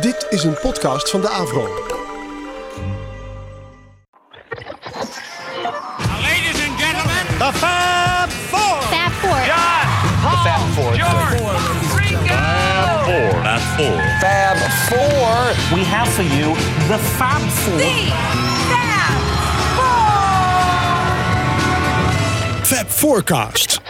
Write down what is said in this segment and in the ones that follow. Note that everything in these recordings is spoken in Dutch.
Dit is een podcast van de Avro. Ladies and gentlemen, The Fab Four. Fab Four. John, Paul, Fab Four. George, Ringo. Four. Fab Four. Fab Four. we have for you the Fab Four. Fab Forecast.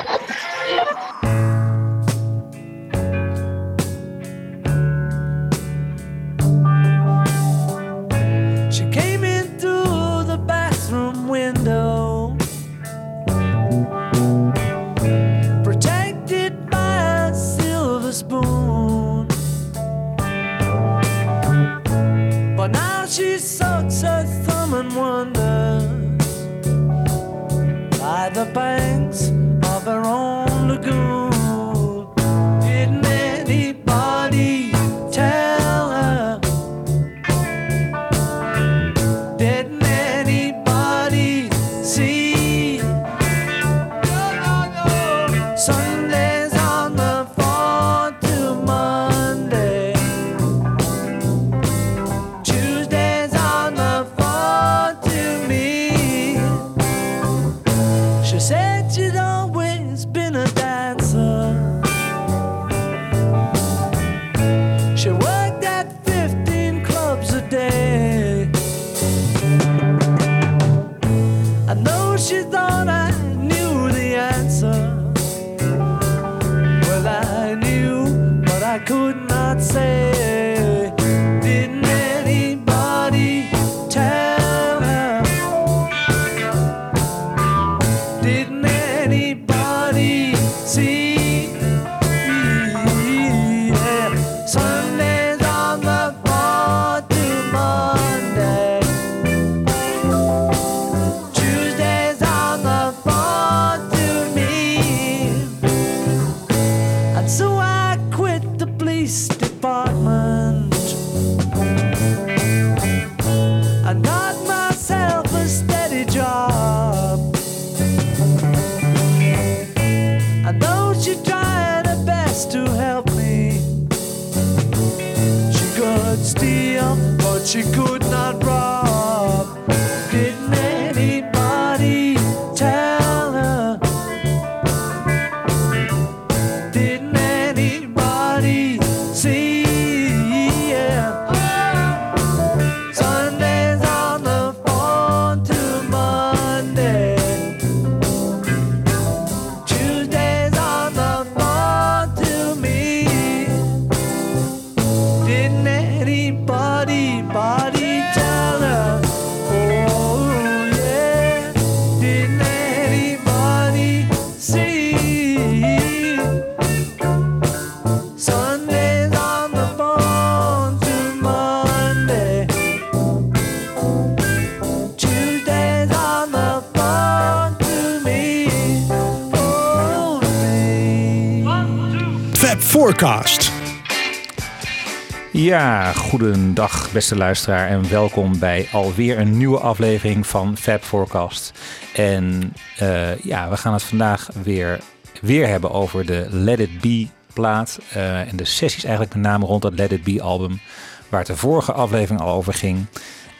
Ja, goedendag beste luisteraar en welkom bij alweer een nieuwe aflevering van Fab Forecast. En eh, ja, we gaan het vandaag weer, weer hebben over de Let It Be plaat eh, en de sessies eigenlijk met name rond het Let It Be album, waar het de vorige aflevering al over ging.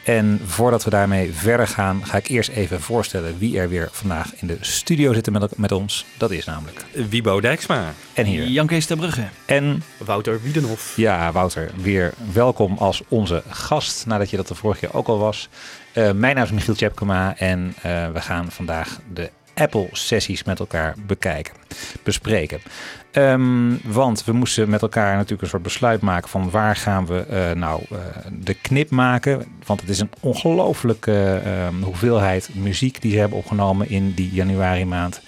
En voordat we daarmee verder gaan, ga ik eerst even voorstellen wie er weer vandaag in de studio zitten met, met ons. Dat is namelijk. Wiebo Dijksma. En hier. Jan Kees ter Brugge. En Wouter Wiedenhof. ja, Wouter, weer welkom als onze gast, nadat je dat de vorige keer ook al was. Eh, mijn naam is Michiel Tjepkema en eh, we gaan vandaag de Apple-sessies met elkaar bekijken, bespreken. Ehm, want we moesten met elkaar natuurlijk een soort besluit maken van waar gaan we eh, nou eh, de knip maken. Want het is een ongelooflijke ehm, hoeveelheid muziek die ze hebben opgenomen in die januari maand.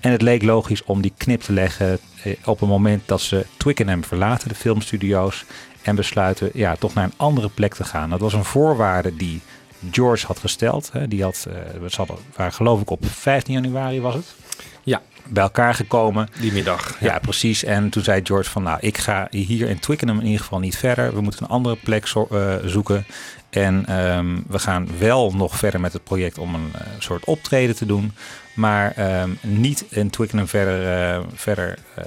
En het leek logisch om die knip te leggen eh, op het moment dat ze Twickenham verlaten, de filmstudio's. En besluiten ja, toch naar een andere plek te gaan. Dat was een voorwaarde die George had gesteld. Hè. Die had, eh, we hadden, waren geloof ik op 15 januari was het. Ja. Bij elkaar gekomen. Die middag. Ja, precies. En toen zei George van, nou, ik ga hier in Twickenham in ieder geval niet verder. We moeten een andere plek zo- eh, zoeken. En ehm, we gaan wel nog verder met het project om een eh, soort optreden te doen. Maar ehm, niet in Twickenham verder, verder eh,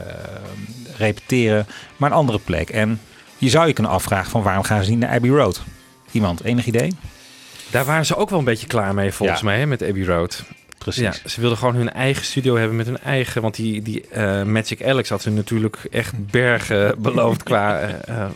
repeteren, maar een andere plek. En Je zou je kunnen afvragen van waarom gaan ze niet naar Abbey Road? Iemand, enig idee? Daar waren ze ook wel een beetje klaar mee, volgens Ja. mij, hè, met Abbey Road. Precies. Ja, ze wilden gewoon hun eigen studio hebben met hun eigen... Want die, die eh, Magic Alex had ze natuurlijk echt bergen beloofd qua eh, eh,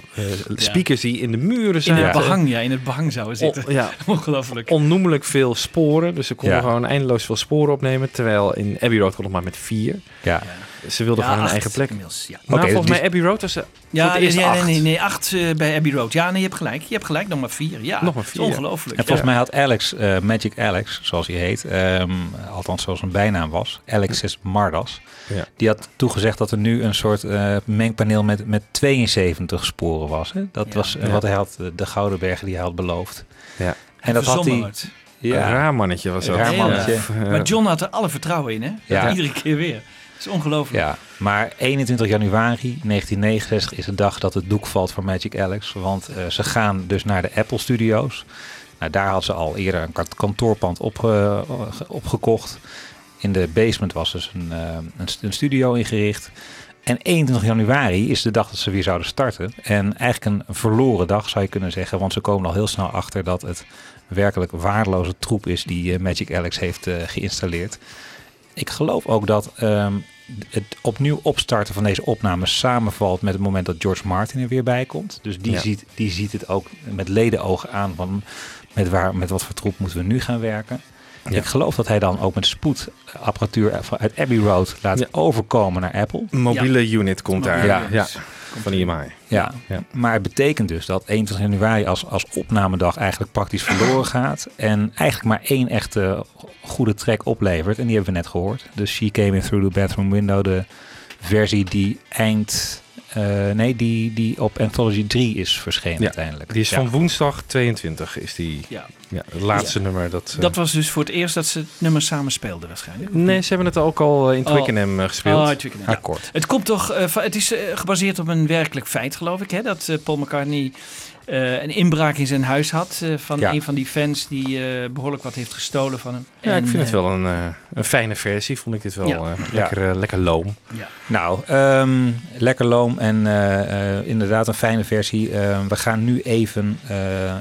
speakers die in de muren In zaten. het behang, ja. In het behang zouden zitten. Ja, Ongelooflijk. onnoemelijk veel sporen. Dus ze konden Ja. gewoon eindeloos veel sporen opnemen. Terwijl in Abbey Road kon nog maar met vier. Ja. Ze wilden Ja, gewoon hun acht eigen plek. inmiddels, ja. Maar Oké, volgens dus- mij Abbey Road was ze voor Ja, het eerst nee, nee, acht. nee, nee, acht eh, bij Abbey Road. Ja, nee, je hebt gelijk. Je hebt gelijk, nog maar vier. Ja, Nog maar het is vier, ja. Ongelooflijk. En volgens ja. mij had Alex, eh, Magic Alex, zoals hij heet, ehm, althans zoals zijn bijnaam was, Alexis Mardas, Ja. die had toegezegd dat er nu een soort eh, mengpaneel met, met 72 sporen was. Hè? Dat Ja. was eh, Ja. wat hij had, de Gouden Bergen die hij had beloofd. Ja. En dat had hij... het. Een Ja, raar mannetje was dat. Raar mannetje. Eh, Maar John had er alle vertrouwen in, hè? Ja. Iedere keer weer. Het is ongelooflijk. Ja, maar 21 januari 1969 is de dag dat het doek valt voor Magic Alex. Want eh, ze gaan dus naar de Apple Studios. Nou, daar had ze al eerder een kant- kantoorpand op, eh, opgekocht. In de basement was dus een, eh, een, st- een studio ingericht. En 21 januari is de dag dat ze weer zouden starten. En eigenlijk een verloren dag zou je kunnen zeggen. Want ze komen al heel snel achter dat het werkelijk waardeloze troep is die Magic Alex heeft geïnstalleerd. Ik geloof ook dat ehm, het opnieuw opstarten van deze opname samenvalt met het moment dat George Martin er weer bij komt. Dus die, Ja. ziet, die ziet het ook met ledenogen aan van met, waar, met wat voor troep moeten we nu gaan werken. Ja. Ik geloof dat hij dan ook met spoed apparatuur uit Abbey Road laat Ja. overkomen naar Apple. Een mobiele unit komt daar. Ja. Ja, van IMI. Ja, Ja. maar het betekent dus dat 21 januari als, als opnamedag eigenlijk praktisch verloren gaat. En eigenlijk maar één echte goede track oplevert. En die hebben we net gehoord. Dus She Came In Through the Bathroom Window, de versie die eind... eh, nee, die, die op Anthology 3 is verschenen Ja, uiteindelijk. Die is Ja. van woensdag 22 is die. Ja. Ja, het laatste nummer. Dat, eh, Dat was dus voor het eerst dat ze het nummer samen speelden waarschijnlijk. Nee, ze hebben het ook al eh, in. Twickenham eh, gespeeld. Oh, Twickenham, ja. Akkoord. Het komt toch, eh, van- het is eh, gebaseerd op een werkelijk feit, geloof ik, hè? Dat eh, Paul McCartney eh, een inbraak in zijn huis had eh, van Ja. een van die fans die eh, behoorlijk wat heeft gestolen van hem. ja, En, ik vind het wel een, eh, een fijne versie. Vond ik dit wel Ja. eh, lekker, lekker loom. Nou, ehm, lekker loom en eh, eh, inderdaad een fijne versie. Eh, we gaan nu even eh,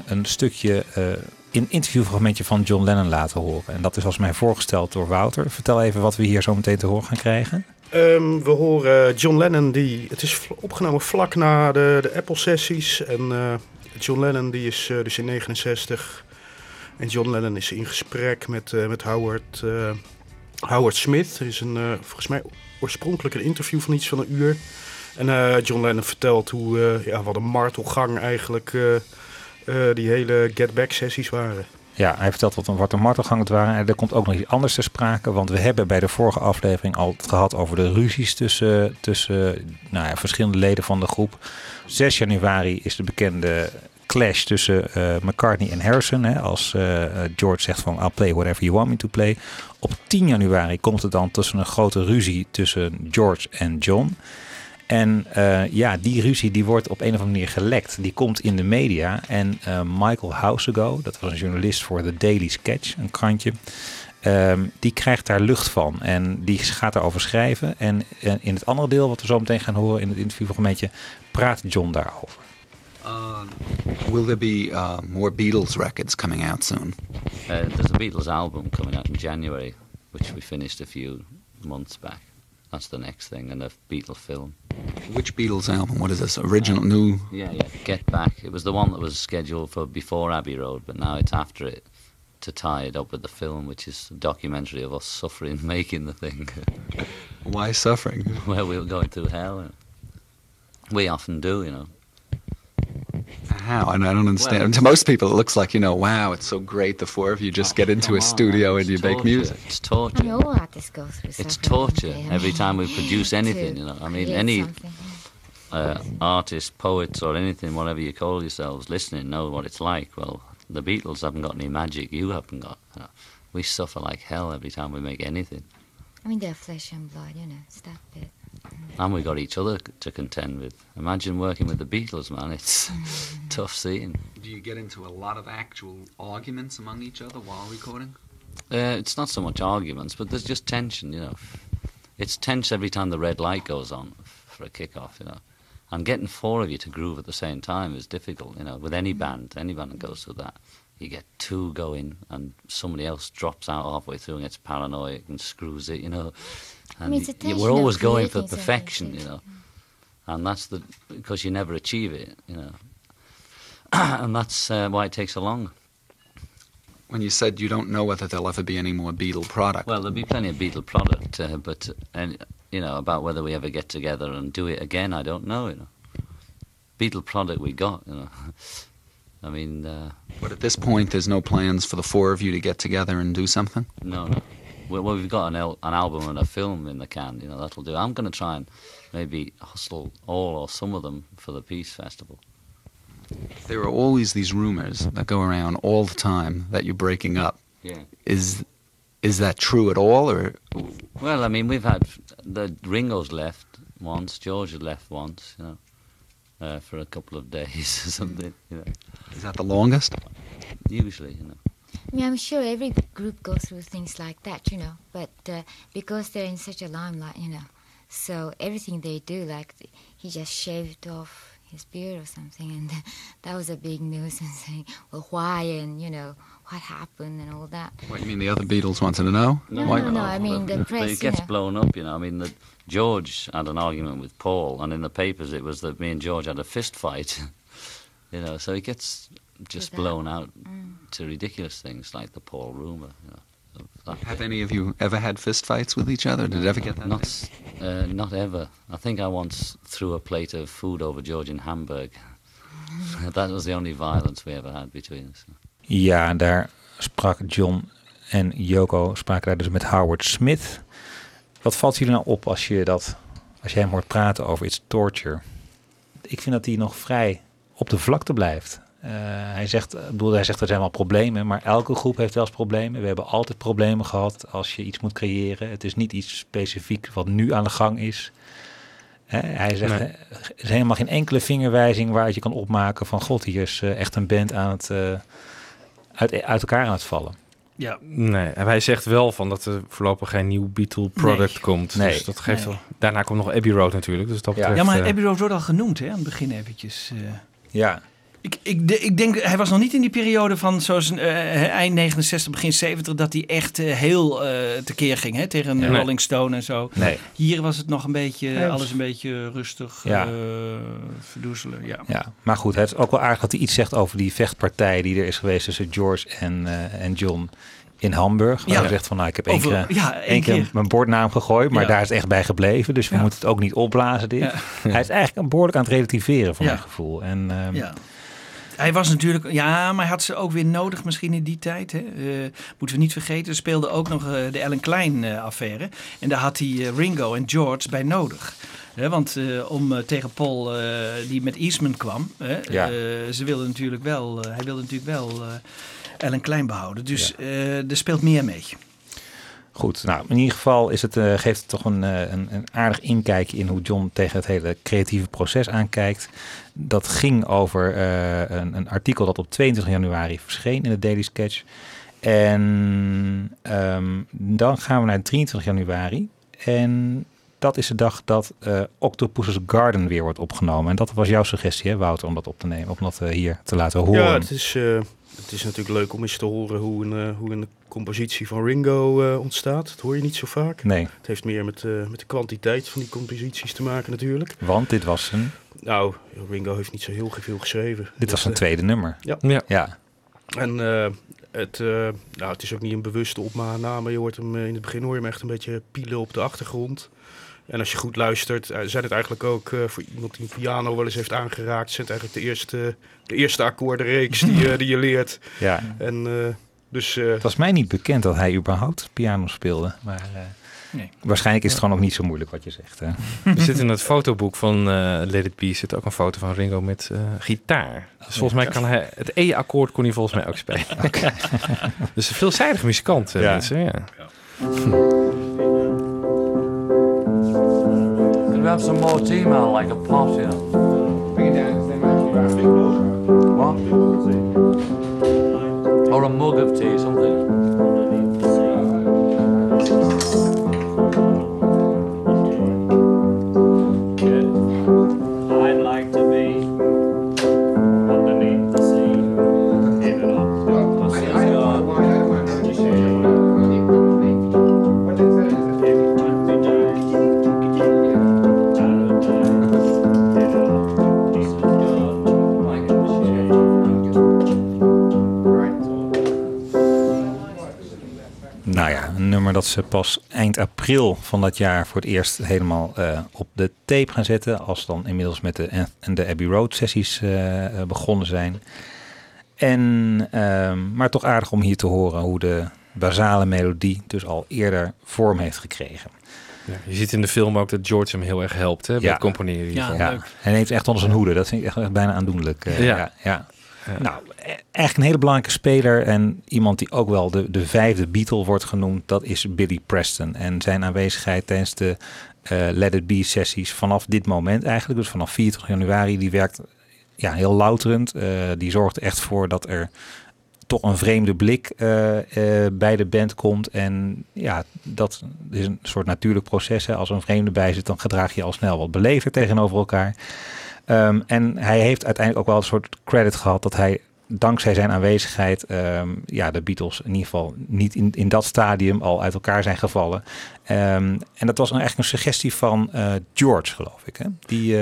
een stukje eh in interviewfragmentje van John Lennon laten horen. En dat is als mij voorgesteld door Wouter. Vertel even wat we hier zo meteen te horen gaan krijgen. Ehm, we horen John Lennon, die, het is opgenomen vlak na de, de Apple-sessies. En eh, John Lennon die is eh, dus in 69. En John Lennon is in gesprek met, eh, met Howard, eh, Howard Smith. Er is een, volgens mij oorspronkelijk een interview van iets van een uur. En John Lennon vertelt hoe, ja, wat een martelgang eigenlijk die hele Get Back-sessies waren. Ja, hij vertelt wat een, wat een martelgang het waren. En er komt ook nog iets anders te sprake. Want we hebben bij de vorige aflevering al het gehad over de ruzies tussen, tussen nou ja, verschillende leden van de groep. 6 januari is de bekende clash tussen eh, McCartney en Harrison. Hè, als eh, George zegt van I'll play whatever you want me to play. Op 10 januari komt het dan tussen een grote ruzie tussen George en John. En eh, ja, die ruzie die wordt op een of andere manier gelekt. Die komt in de media. En Michael Housego, dat was een journalist voor The Daily Sketch, een krantje. ehm, die krijgt daar lucht van en die gaat daarover schrijven. En, eh, in het andere deel, wat we zo meteen gaan horen in het interviewfragmentje, praat John daarover. Will there be uh, more Beatles records coming out soon? Uh, there's a Beatles album coming out in January, which we finished a few months back. That's the next thing, and a Beatles film. Which Beatles album? What is this? Original, new? Yeah, yeah. Get Back. It was the one that was scheduled for before Abbey Road, but now it's after it to tie it up with the film, which is a documentary of us suffering making the thing, Why suffering? well, we were going through hell. We often do, you know. How? And I don't understand. Well, to most people, it looks like you know, wow, it's so great. The four of you just get into a on, studio man, and it's you make music. It's torture. mean, all artists go through It's torture they? I every time we produce anything, you know. I mean, any uh, artists, poets, or anything, whatever you call yourselves, listening, know what it's like. Well, the Beatles haven't got any magic. You haven't got. You know. We suffer like hell every time we make anything, I mean, they're flesh and blood, you know. It's that bit. And we got each other to contend with. Imagine working with the Beatles, man. It's tough scene. Do you get into a lot of actual arguments among each other while recording? Uh, it's not so much arguments, but there's just tension, you know. It's tense every time the red light goes on for a kick-off, you know. And getting four of you to groove at the same time is difficult, you know, with any band, any band that goes through that. You get two going and somebody else drops out halfway through and gets paranoid and screws it, you know. And mean, it's a y- tension we're always going for perfection, you know. And that's the, because you never achieve it, you know. and that's uh, why it takes so long. When you said you don't know whether there'll ever be any more Beetle product. Well, there'll be plenty of Beetle product, uh, but and you know about whether we ever get together and do it again, I don't know. You know, Beatle product we got. You know, I mean, uh, But at this point, there's no plans for the four of you to get together and do something? no, no. Well, we've got an, el- an album and a film in the can. You know, that'll do. I'm going to try and maybe hustle all or some of them for the Peace Festival. There are always these rumors that go around all the time that you're breaking up. Yeah. Is is that true at all, or Well, I mean, we've had the Ringo's left once, George had left once. You know, uh, for a couple of days or something. You know, is that the longest? usually, you know. I mean, I'm sure every group goes through things like that, you know. But uh, because they're in such a limelight, you know, so everything they do, like he just shaved off his beard or something, and that was a big news and saying, well, why and you know what happened and all that. What you mean? The other Beatles wanted to know? No, Why- no, no. I mean, the But press. it gets you know. blown up, you know. I mean, the, George had an argument with Paul, and in the papers it was that me and George had a fist fight. you know, so it gets just blown out Mm. to ridiculous things like the Paul rumor. You know, of that Have any of you ever had fist fights with each other? Did it ever get that? Not, uh, not ever. I think I once threw a plate of food over George in Hamburg. that was the only violence we ever had between us. Ja, en daar sprak John en Yoko spraken daar dus met Howard Smith. Wat valt jullie nou op als je dat, als je hem hoort praten over It's Torture? Ik vind dat hij nog vrij op de vlakte blijft. Eh, hij, zegt, ik bedoel, hij zegt er zijn wel problemen, maar elke groep heeft wel eens problemen. We hebben altijd problemen gehad als je iets moet creëren. Het is niet iets specifiek wat nu aan de gang is. Hè, hij zegt, Nee. er is helemaal geen enkele vingerwijzing waaruit je kan opmaken van... God, hier is eh, echt een band aan het, eh, uit, uit elkaar aan het vallen. Ja, Nee, en hij zegt wel van dat er voorlopig geen nieuw Beatle product Nee. komt. Nee. Dus dat geeft Nee. wel. Daarna komt nog Abbey Road natuurlijk. Dus dat Ja. betreft, ja maar eh, Abbey Road wordt al genoemd hè, aan het begin eventjes. eh. Ja, Ik, ik, de- ik denk, hij was nog niet in die periode van zoals eh, eind 69, begin 70, dat hij echt eh, heel eh tekeer ging hè, tegen Ja. Rolling Stone en zo. nee. Hier was het nog een beetje, Ja, alles een beetje rustig, Ja. eh, verdoezelen. Ja. Ja, maar goed, het is ook wel aardig dat hij iets zegt over die vechtpartij die er is geweest tussen George en, eh, en John in Hamburg. Waar Ja. hij zegt van, nou, ik heb één Over- keer, ja, één één keer keer. mijn bordnaam gegooid, maar Ja. daar is het echt bij gebleven. Dus we Ja. moeten het ook niet opblazen, dit. Ja. Hij is eigenlijk een behoorlijk aan het relativeren, van Ja. mijn gevoel. En, ehm, Ja. Hij was natuurlijk, ja, maar hij had ze ook weer nodig misschien in die tijd. Hè? Eh, moeten we niet vergeten, er speelde ook nog eh, de Ellen Klein eh, affaire. En daar had hij Ringo en George bij nodig. Want om tegen Paul, die met Eastman kwam, hè, Ja. ze wilden natuurlijk wel, hij wilde natuurlijk wel Ellen Klein behouden. Dus er speelt meer mee. Goed, nou in ieder geval is het, eh, geeft het toch een, eh, een, een aardig inkijkje in hoe John tegen het hele creatieve proces aankijkt. Dat ging over eh, een, een artikel dat op 22 januari verscheen in de Daily Sketch. En ehm, dan gaan we naar 23 januari. En dat is de dag dat eh Octopus's Garden weer wordt opgenomen. En dat was jouw suggestie, hè, Wouter, om dat op te nemen, om dat eh, hier te laten horen. Ja, het is, eh, het is natuurlijk leuk om eens te horen hoe een, eh, hoe een compositie van Ringo eh, ontstaat. Dat hoor je niet zo vaak. Nee, Het heeft meer met, eh, met de kwantiteit van die composities te maken natuurlijk. want dit was, een, Nou, Ringo heeft niet zo heel veel geschreven. dit Dat, was zijn eh, tweede nummer. ja. Ja, En eh, het, eh, nou, het is ook niet een bewuste opname. Je hoort hem in het begin hoor je hem echt een beetje pielen op de achtergrond. En als je goed luistert, eh, zijn het eigenlijk ook eh, voor iemand die een piano wel eens heeft aangeraakt, zijn het eigenlijk de eerste, de eerste akkoordenreeks die, eh, die je leert. ja. En uh, dus. Uh, Het was mij niet bekend dat hij überhaupt piano speelde. Maar uh, nee. waarschijnlijk is het gewoon ook niet zo moeilijk wat je zegt. Hè? Er zit in het fotoboek van uh, Let It Be zit ook een foto van Ringo met uh, gitaar. Dus volgens mij kan hij het E-akkoord kon hij volgens mij ook spelen. Okay. dus een veelzijdig muzikant, ja. mensen. Ja. ja. Have some more tea, man, like a pot, you know? Bring it down, match you What? Or a mug of tea, something. Dat ze pas eind april van dat jaar voor het eerst helemaal eh, op de tape gaan zetten. Als dan inmiddels met de, en de Abbey Road sessies eh, eh, begonnen zijn. En, ehm, maar toch aardig om hier te horen hoe de basale melodie dus al eerder vorm heeft gekregen. Ja, je ziet in de film ook dat George hem heel erg helpt hè, bij Ja. het componeren hiervan. Ja, hij neemt echt onder zijn hoede. Dat vind ik echt, echt bijna aandoenlijk. eh, Ja. ja. Ja, Nou, eigenlijk een hele belangrijke speler en iemand die ook wel de, de vijfde Beatle wordt genoemd, dat is Billy Preston. En zijn aanwezigheid tijdens de eh, Let It Be sessies vanaf dit moment eigenlijk, dus vanaf 24 januari, die werkt ja, heel louterend. Eh, die zorgt echt voor dat er toch een vreemde blik eh, eh, bij de band komt. En ja, dat is een soort natuurlijk proces. Hè. Als een vreemde bij zit, dan gedraag je al snel wat beleefder tegenover elkaar. Ehm, en hij heeft uiteindelijk ook wel een soort credit gehad dat hij dankzij zijn aanwezigheid ehm, ja, de Beatles in ieder geval niet in, in dat stadium al uit elkaar zijn gevallen. Ehm, en dat was een, eigenlijk een suggestie van eh, George, geloof ik. Hè? Die,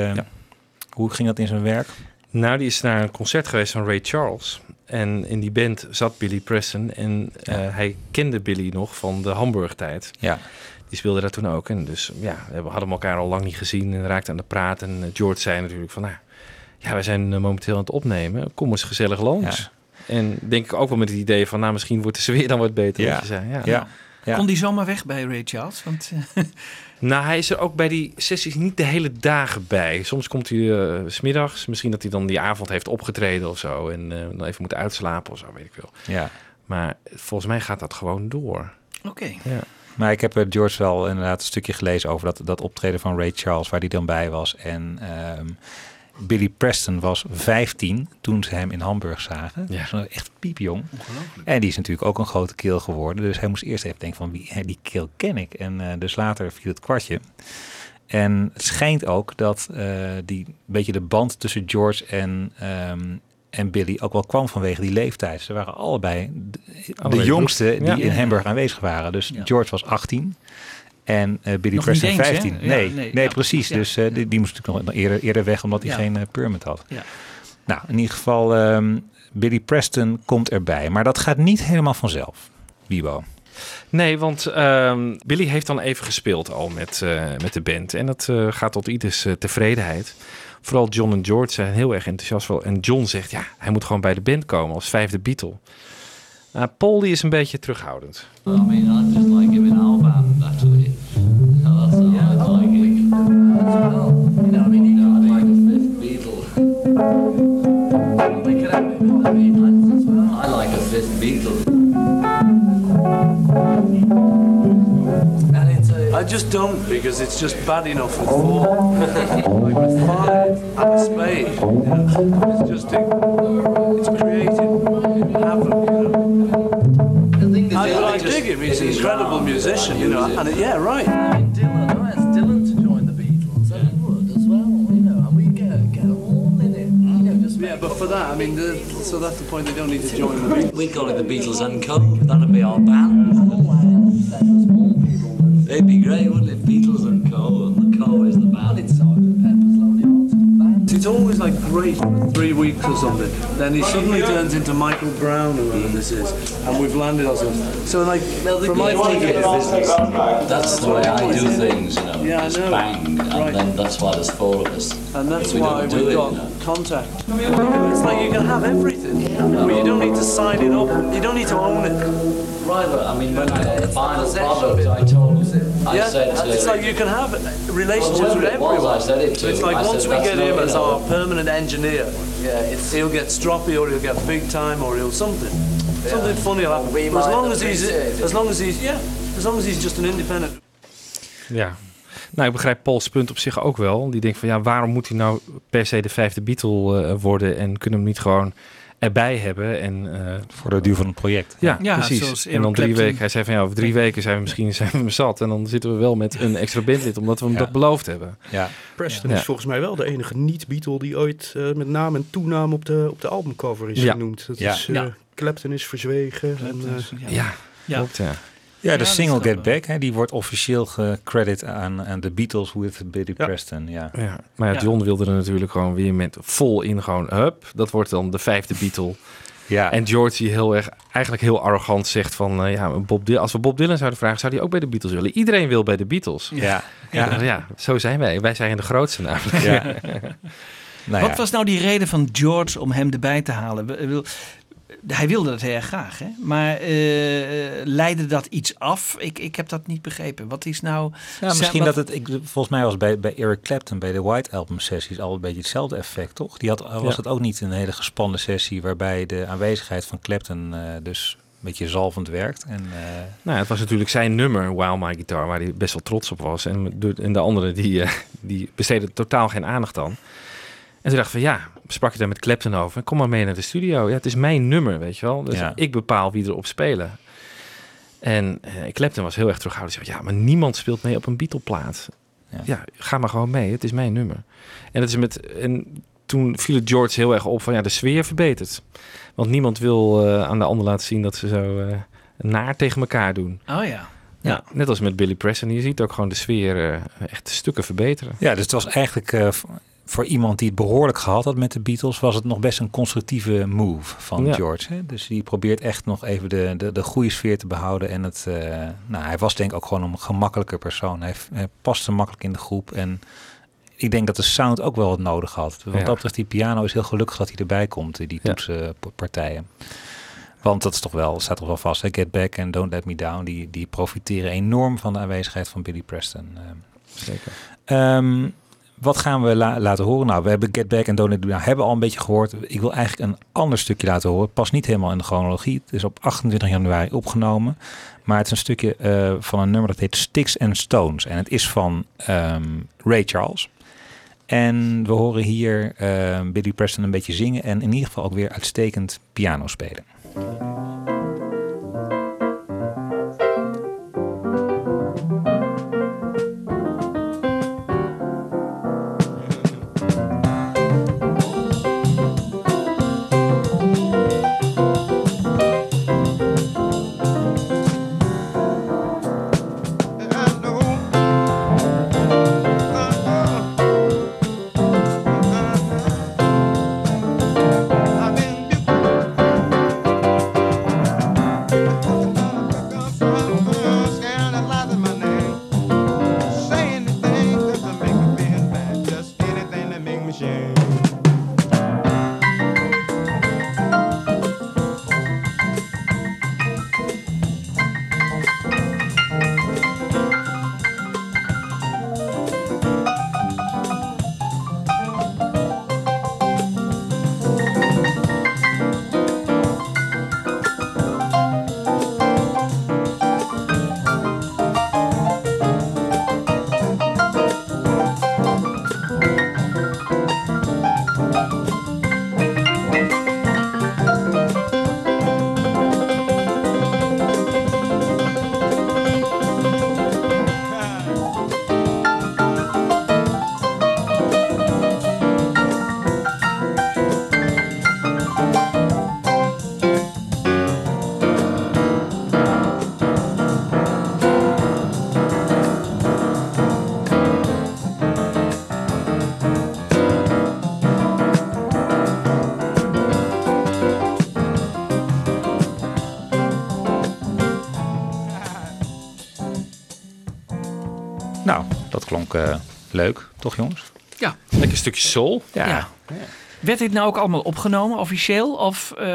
Hoe ging dat in zijn werk? Nou, die is naar een concert geweest van Ray Charles. En in die band zat Billy Preston. En eh, hij kende Billy nog van de Hamburg-tijd. Ja. Die speelde daar toen ook. En dus ja, we hadden elkaar al lang niet gezien en raakten aan de praat. En eh, George zei natuurlijk van, nou, ja, wij zijn eh, momenteel aan het opnemen. Kom eens gezellig langs. En denk ik ook wel met het idee van, nou, misschien wordt de sfeer dan wat beter. Ja. je zei. Ja. Ja. Ja. Kon die zomaar weg bij Ray Charles? Want, eh, Nou, hij is er ook bij die sessies niet de hele dagen bij. Soms komt hij s smiddags. Misschien dat hij dan die avond heeft opgetreden of zo. En eh, dan even moet uitslapen of zo, weet ik veel. Ja. Maar volgens mij gaat dat gewoon door. Oké. Ja. Maar ik heb eh, George wel inderdaad een stukje gelezen over dat, dat optreden van Ray Charles, waar hij dan bij was. En ehm, Billy Preston was 15 toen ze hem in Hamburg zagen. Ja. Dat was echt piepjong. En die is natuurlijk ook een grote keel geworden. Dus hij moest eerst even denken van wie, die keel ken ik. En eh, dus later viel het kwartje. En het schijnt ook dat eh, die beetje de band tussen George en, ehm, en Billy ook wel kwam vanwege die leeftijd. Ze waren allebei de, jongste die Ja. in Hamburg aanwezig waren. Dus George was 18 en eh, Billy Nog Preston niet eens, hè? 15. Ja, nee, nee, precies. ja. Dus eh, die, die moest natuurlijk nog eerder, eerder weg omdat hij Ja. geen eh, permit had. Ja. Nou, in ieder geval, ehm, Billy Preston komt erbij. Maar dat gaat niet helemaal vanzelf, Wibo. Nee, want ehm, Billy heeft dan even gespeeld al met, eh, met de band. En dat eh, gaat tot ieders tevredenheid. Vooral John en George zijn heel erg enthousiast. wel. En John zegt, ja, hij moet gewoon bij de band komen als vijfde Beatle. Uh, Paul die is een beetje terughoudend. I mean, I just like our band, actually. Just don't because it's just bad enough with four. like with five and a spade, you know, it's just it's creative havoc. You know. I, I dig him. He's an incredible musician, you know. And yeah, right. Dylan, I asked Dylan to join the Beatles, and he would as well, you know, and we get, get all in it, you know, just Yeah, but for that, I mean, the, so that's the point. They don't need to join the Beatles. We call it the Beatles and Co. That'd be our band. It'd be great, wouldn't it? Beatles and Co. And the Co is the band. It's Sergeant Pepper's Lonely Hearts Band. It's always like great for three weeks or something. Then he suddenly turns into Michael Brown or whoever this is, and we've landed on something. So like, from my point of view, That's the way I do things, you know. Yeah, I know. bang, and Right. then that's why there's four of us. And that's we why we've got you know. contact. It's like you can have everything, but you don't need to sign it up. You don't need to own it. Right, but I mean, when I got the final product, I told I yeah, said to it's like you can have relationships Well, with it was, everyone. I said it to it's like I once said, we "That's get him as know." our permanent engineer, yeah, it's, he'll get stroppy or he'll get big time or he'll something. Something funny will happen. we But as long as he's, it. as long as he's, yeah, as long as he's just an independent. Ja. Nou, ik begrijp Pauls punt op zich ook wel. Die denkt van, ja, waarom moet hij nou per se de vijfde Beatle eh, worden... en kunnen we hem niet gewoon erbij hebben? En, eh, Voor de duur van het project. Ja, Ja, precies. En dan drie Clapton. weken. Hij zei van, ja, over drie weken zijn we misschien zijn we zat. En dan zitten we wel met een extra bandlid, omdat we hem Ja. dat beloofd hebben. Ja. Preston Ja. is volgens mij wel de enige niet-Beatle die ooit eh, met naam en toenaam op de, op de albumcover is Ja. genoemd. Dat Ja. is, eh, Ja. Clapton is verzwegen. En, Ja, Ja. klopt, ja. Ja, de single Get Back, hè, die wordt officieel gecredit aan, aan de Beatles with Billy Ja. Preston. Ja. Ja, maar ja, Ja. John wilde er natuurlijk gewoon weer met vol in gewoon, hup, dat wordt dan de vijfde Beatle. Ja. En George die heel erg, eigenlijk heel arrogant zegt van... eh, ja, Bob Dylan, als we Bob Dylan zouden vragen, zou hij ook bij de Beatles willen. Iedereen wil bij de Beatles. Ja. Ja, Ja. ja. zo zijn wij. Wij zijn de grootste namelijk. Ja. Nou Wat was nou die reden van George om hem erbij te halen? Hij wilde dat heel erg graag, hè? maar eh, leidde dat iets af? Ik, ik heb dat niet begrepen. Wat is nou... Ja, misschien wat- dat het, ik, volgens mij was bij, bij Eric Clapton, bij de White Album sessies, al een beetje hetzelfde effect, toch? Die had, was Ja. het ook niet een hele gespannen sessie waarbij de aanwezigheid van Clapton eh, dus een beetje zalvend werkt. En, eh, Nou, het was natuurlijk zijn nummer, While My Guitar, waar hij best wel trots op was. En, de, en de anderen die, eh, die besteden totaal geen aandacht aan. En toen dacht ik van ja, sprak je daar met Clapton over. Kom maar mee naar de studio. Ja, het is mijn nummer, weet je wel. Dus Ja. ik bepaal wie erop spelen. En Clapton was heel erg terughoudend. Zei, ja, maar niemand speelt mee op een Beatle-plaat. Ja. Ja. ga maar gewoon mee. Het is mijn nummer. En, dat is met, en toen viel het George heel erg op van ja, de sfeer verbetert. Want niemand wil eh, aan de ander laten zien dat ze zo eh, naar tegen elkaar doen. Oh ja. Ja, net als met Billy Preston. Je ziet ook gewoon de sfeer echt stukken verbeteren. ja, dus het was eigenlijk voor iemand die het behoorlijk gehad had met de Beatles, was het nog best een constructieve move van Ja. George. Hè? Dus die probeert echt nog even de, de, de goede sfeer te behouden. En het, eh, nou, hij was denk ik ook gewoon een gemakkelijke persoon. Hij, hij paste makkelijk in de groep en ik denk dat de sound ook wel wat nodig had. Wat Ja. dat betreft, die piano is heel gelukkig dat hij erbij komt, die Ja. toetsenpartijen. Want dat is toch wel, staat toch wel vast. Hè? Get Back en Don't Let Me Down, die, die profiteren enorm van de aanwezigheid van Billy Preston. eh. Zeker. Ehm, wat gaan we la- laten horen? Nou, we hebben Get Back en Me Down hebben al een beetje gehoord. Ik wil eigenlijk een ander stukje laten horen. Het past niet helemaal in de chronologie. Het is op 28 januari opgenomen. Maar het is een stukje eh, van een nummer dat heet Sticks and Stones. En het is van ehm, Ray Charles. En we horen hier ehm, Billy Preston een beetje zingen. En in ieder geval ook weer uitstekend piano spelen. Toch jongens? Ja. Lekker stukje soul. Ja. Werd dit nou ook allemaal opgenomen, officieel? Of eh,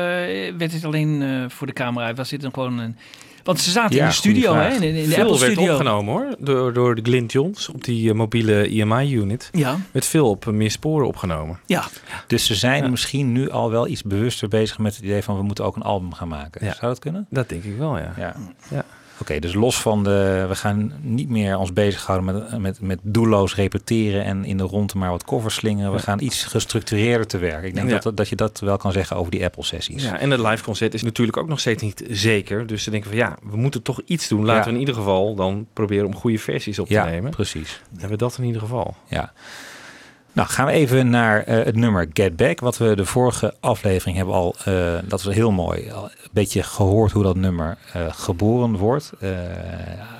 werd dit alleen eh, voor de camera? Was dit dan gewoon een... Want ze zaten Ja, in de studio, hè? In, in de veel Apple werd Studio. opgenomen hoor, door, door de Glint Johns op die eh, mobiele EMI-unit. Ja. Werd veel op meer sporen opgenomen. Ja. Dus ze zijn misschien nu al wel iets bewuster bezig met het idee van we moeten ook een album gaan maken. Ja. Zou dat kunnen? Dat denk ik wel, ja. Ja. Oké, dus los van de. We gaan niet meer ons bezighouden met, met, met doelloos repeteren en in de ronde maar wat covers slingeren. We Ja. gaan iets gestructureerder te werk. Ik denk Ja. dat, dat je dat wel kan zeggen over die Apple-sessies. Ja, en het live concert is natuurlijk ook nog steeds niet zeker. Dus ze denken van ja, we moeten toch iets doen. Laten Ja. we in ieder geval dan proberen om goede versies op te Ja, nemen. precies. Dan hebben we dat in ieder geval. Ja. Nou, gaan we even naar eh, het nummer Get Back. Wat we de vorige aflevering hebben al, eh, dat was heel mooi, al een beetje gehoord hoe dat nummer eh, geboren wordt.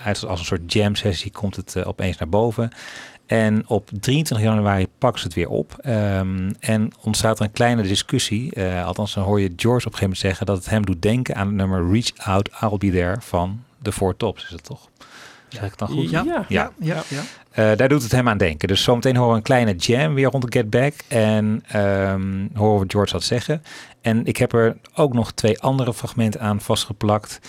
Uit, als een soort jam sessie komt het opeens naar boven. En op 23 januari pakken ze het weer op. Ehm, en ontstaat er een kleine discussie. Althans, dan hoor je George op een gegeven moment zeggen dat het hem doet denken aan het nummer Reach Out, I'll Be There van de Four Tops. Is dat toch? Zeg ik het dan goed? Ja, ja, ja. ja, ja. Eh, daar doet het hem aan denken. Dus zometeen horen we een kleine jam weer rond de Get Back. En ehm, horen we George dat zeggen. En ik heb er ook nog twee andere fragmenten aan vastgeplakt.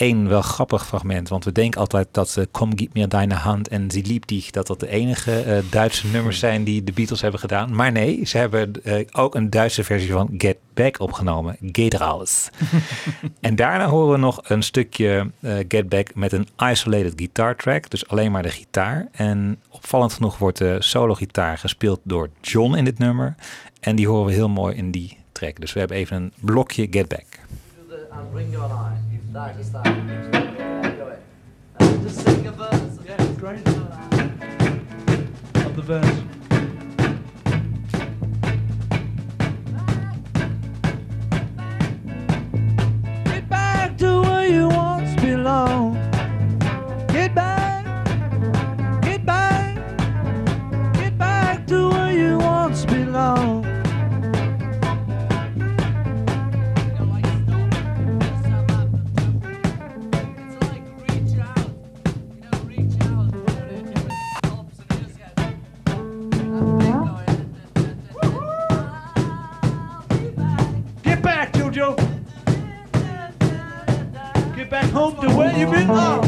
Eén wel grappig fragment, want we denken altijd dat uh, Kom Gib mir deine Hand en Sie liebt dich, dat dat de enige eh, Duitse nummers zijn die de Beatles hebben gedaan. Maar nee, ze hebben eh, ook een Duitse versie van Get Back opgenomen, Geht raus. en daarna horen we nog een stukje eh, Get Back met een isolated guitar track, dus alleen maar de gitaar. En opvallend genoeg wordt de solo gitaar gespeeld door John in dit nummer. En die horen we heel mooi in die track. Dus we hebben even een blokje Get Back. And Ringo and I, you start to start. Go ahead. And just sing a verse. Yeah, it's great. Of the verse. Get back to where you once belong. Get back, get back, get back to where you once belong. Home to where you belong. Ah.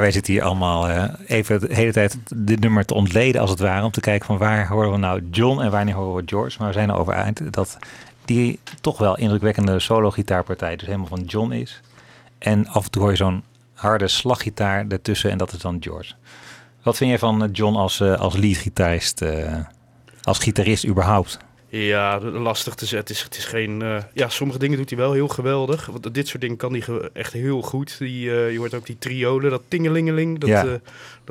Wij zitten hier allemaal eh, even de hele tijd dit nummer te ontleden als het ware. Om te kijken van waar horen we nou John en wanneer horen we George. Maar we zijn erover uit dat die toch wel indrukwekkende solo gitaarpartij dus helemaal van John is. En af en toe hoor je zo'n harde slaggitaar ertussen en dat is dan George. Wat vind jij van eh, John als, eh, als leadgitarist, eh, als gitarist überhaupt? Ja, lastig te zetten. Het is, het is geen. eh, ja, sommige dingen doet hij wel heel geweldig. Want dit soort dingen kan hij echt heel goed. Die, eh, je hoort ook die triolen, dat tingelingeling. Dat, Ja. eh, dat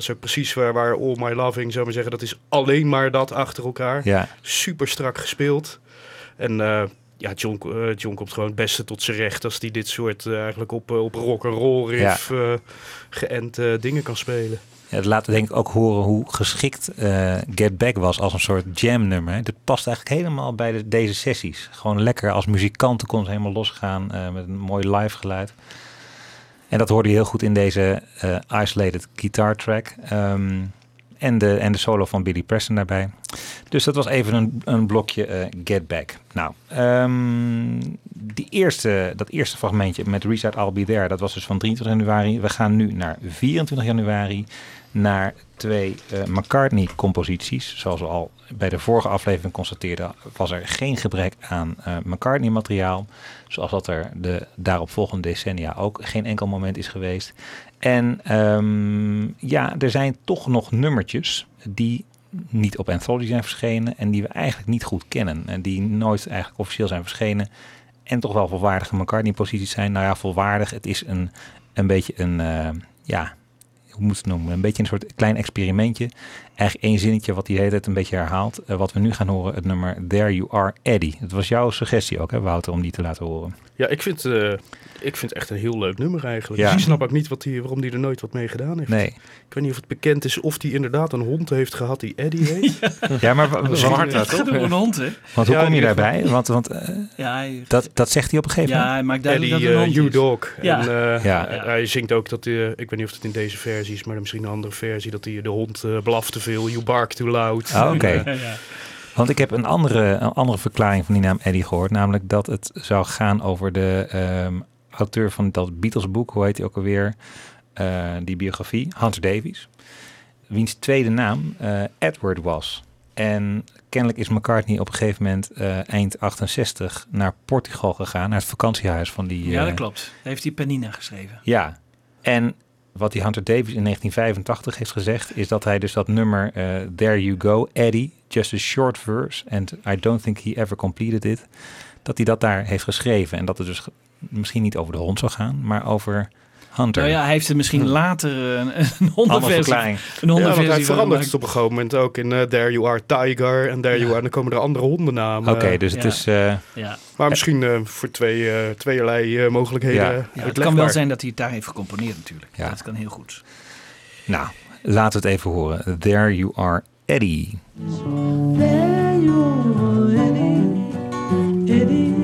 is ook precies waar, waar All My Loving, zou maar zeggen. Dat is alleen maar dat achter elkaar. Ja. Super strak gespeeld. En ja, John, John komt gewoon het beste tot zijn recht als hij dit soort eigenlijk op, op rock and roll riff geënt dingen kan spelen. Het laat denk ik ook horen hoe geschikt eh, Get Back was als een soort jam nummer. Het past eigenlijk helemaal bij de, deze sessies. Gewoon lekker als muzikanten kon ze helemaal losgaan eh, met een mooi live geluid. En dat hoorde je heel goed in deze eh, isolated guitar track. Ehm, en, de, en de solo van Billy Preston daarbij. Dus dat was even een, een blokje Get Back. Nou, ehm, die eerste, dat eerste fragmentje met Restart I'll Be There, dat was dus van 23 januari. We gaan nu naar 24 januari naar twee eh, McCartney-composities. Zoals we al bij de vorige aflevering constateerden, was er geen gebrek aan eh, McCartney-materiaal. Zoals dat er de daaropvolgende decennia ook geen enkel moment is geweest. En ehm, ja, er zijn toch nog nummertjes die niet op Anthology zijn verschenen en die we eigenlijk niet goed kennen. En die nooit eigenlijk officieel zijn verschenen. En toch wel volwaardige McCartney-posities zijn. Nou ja, volwaardig. Het is een, een beetje een, eh, ja, hoe moet je het noemen? Een beetje een soort klein experimentje. Eigenlijk één zinnetje wat hij de hele tijd een beetje herhaalt. Eh, wat we nu gaan horen, het nummer There You Are Eddie. Het was jouw suggestie ook, hè, Wouter, om die te laten horen. Ja, ik vind, eh, ik vind het echt een heel leuk nummer eigenlijk. Ja. Dus ik snap ook niet wat die, waarom hij er nooit wat mee gedaan heeft. Nee. Ik weet niet of het bekend is of hij inderdaad een hond heeft gehad die Eddie heet. Ja, maar wa- wa- Zwart, toch? Een hond, hè? Want hoe Ja, kom je daarbij? Want, want eh, Ja, hij- dat, dat zegt hij op een gegeven Ja, moment. hij maakt duidelijk Eddie dat het een hond You is. Dog. Ja. En, eh, Ja. hij- Hij zingt ook dat hij, ik weet niet of het in deze versie is, maar misschien een andere versie, dat hij de hond eh, blaft te veel, you bark too loud. Ah, oké. Ja. Want ik heb een andere, een andere verklaring van die naam Eddie gehoord. Namelijk dat het zou gaan over de ehm, auteur van dat Beatles boek. Hoe heet hij ook alweer? Eh, die biografie. Hunter Davies. Wiens tweede naam eh, Edward was. En kennelijk is McCartney op een gegeven moment eh, eind 68 naar Portugal gegaan. Naar het vakantiehuis van die... ja, dat klopt. Heeft hij Penina geschreven. ja, en wat die Hunter Davies in 1985 heeft gezegd, is dat hij dus dat nummer eh, There You Go, Eddie, just a short verse, and I don't think he ever completed it, dat hij dat daar heeft geschreven. En dat het dus misschien niet over de hond zou gaan, maar over Hunter. Nou ja, hij heeft er misschien later een, een Andere hondenversie, een ja, hij verandert het gemaakt. op een gegeven moment ook in eh, There You Are Tiger en There You Are. En dan komen er andere hondennamen. Oké, dus het is... eh, Ja. Maar misschien eh, voor twee, eh, tweeërlei eh, mogelijkheden het kan wel zijn dat hij het daar heeft gecomponeerd natuurlijk. Ja. Dat kan heel goed. nou, laten we het even horen. There You Are Eddie. There you are, Eddie, Eddie.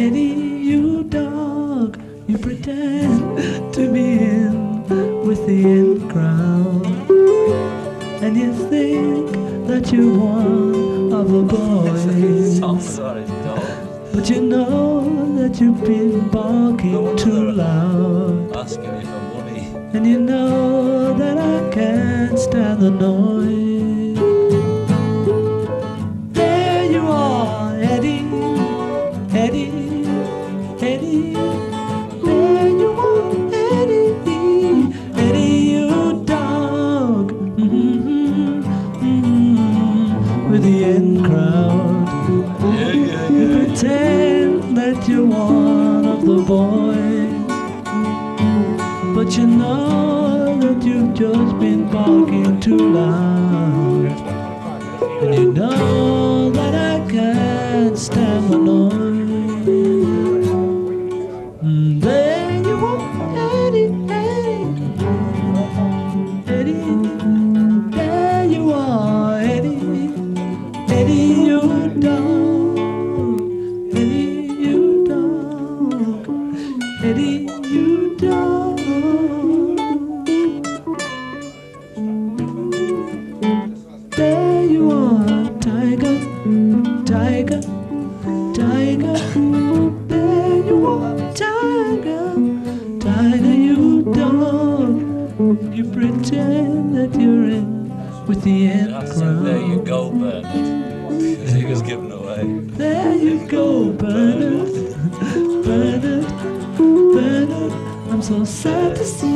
Eddie, you dog. You pretend to be in with the in crowd, and you think that you're one of the boys. I'm Sorry, dog. But you know that you've been barking too loud. Asking me for money. And you know that I can't stand the noise. You're one of the boys. But you know that you've just been barking too loud. And you know that I can't stand the sou certo sim.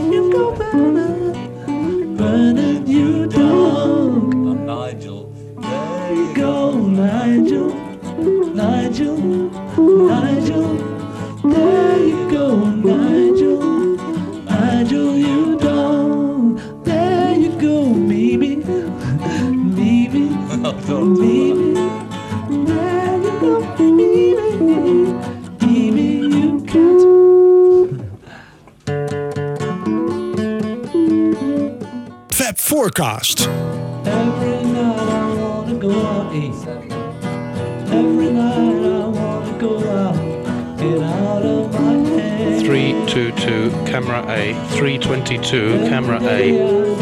Overcast. Every night I want to go out east. Every night I want to go out. Get out of my head. 322, camera A. 322, camera A.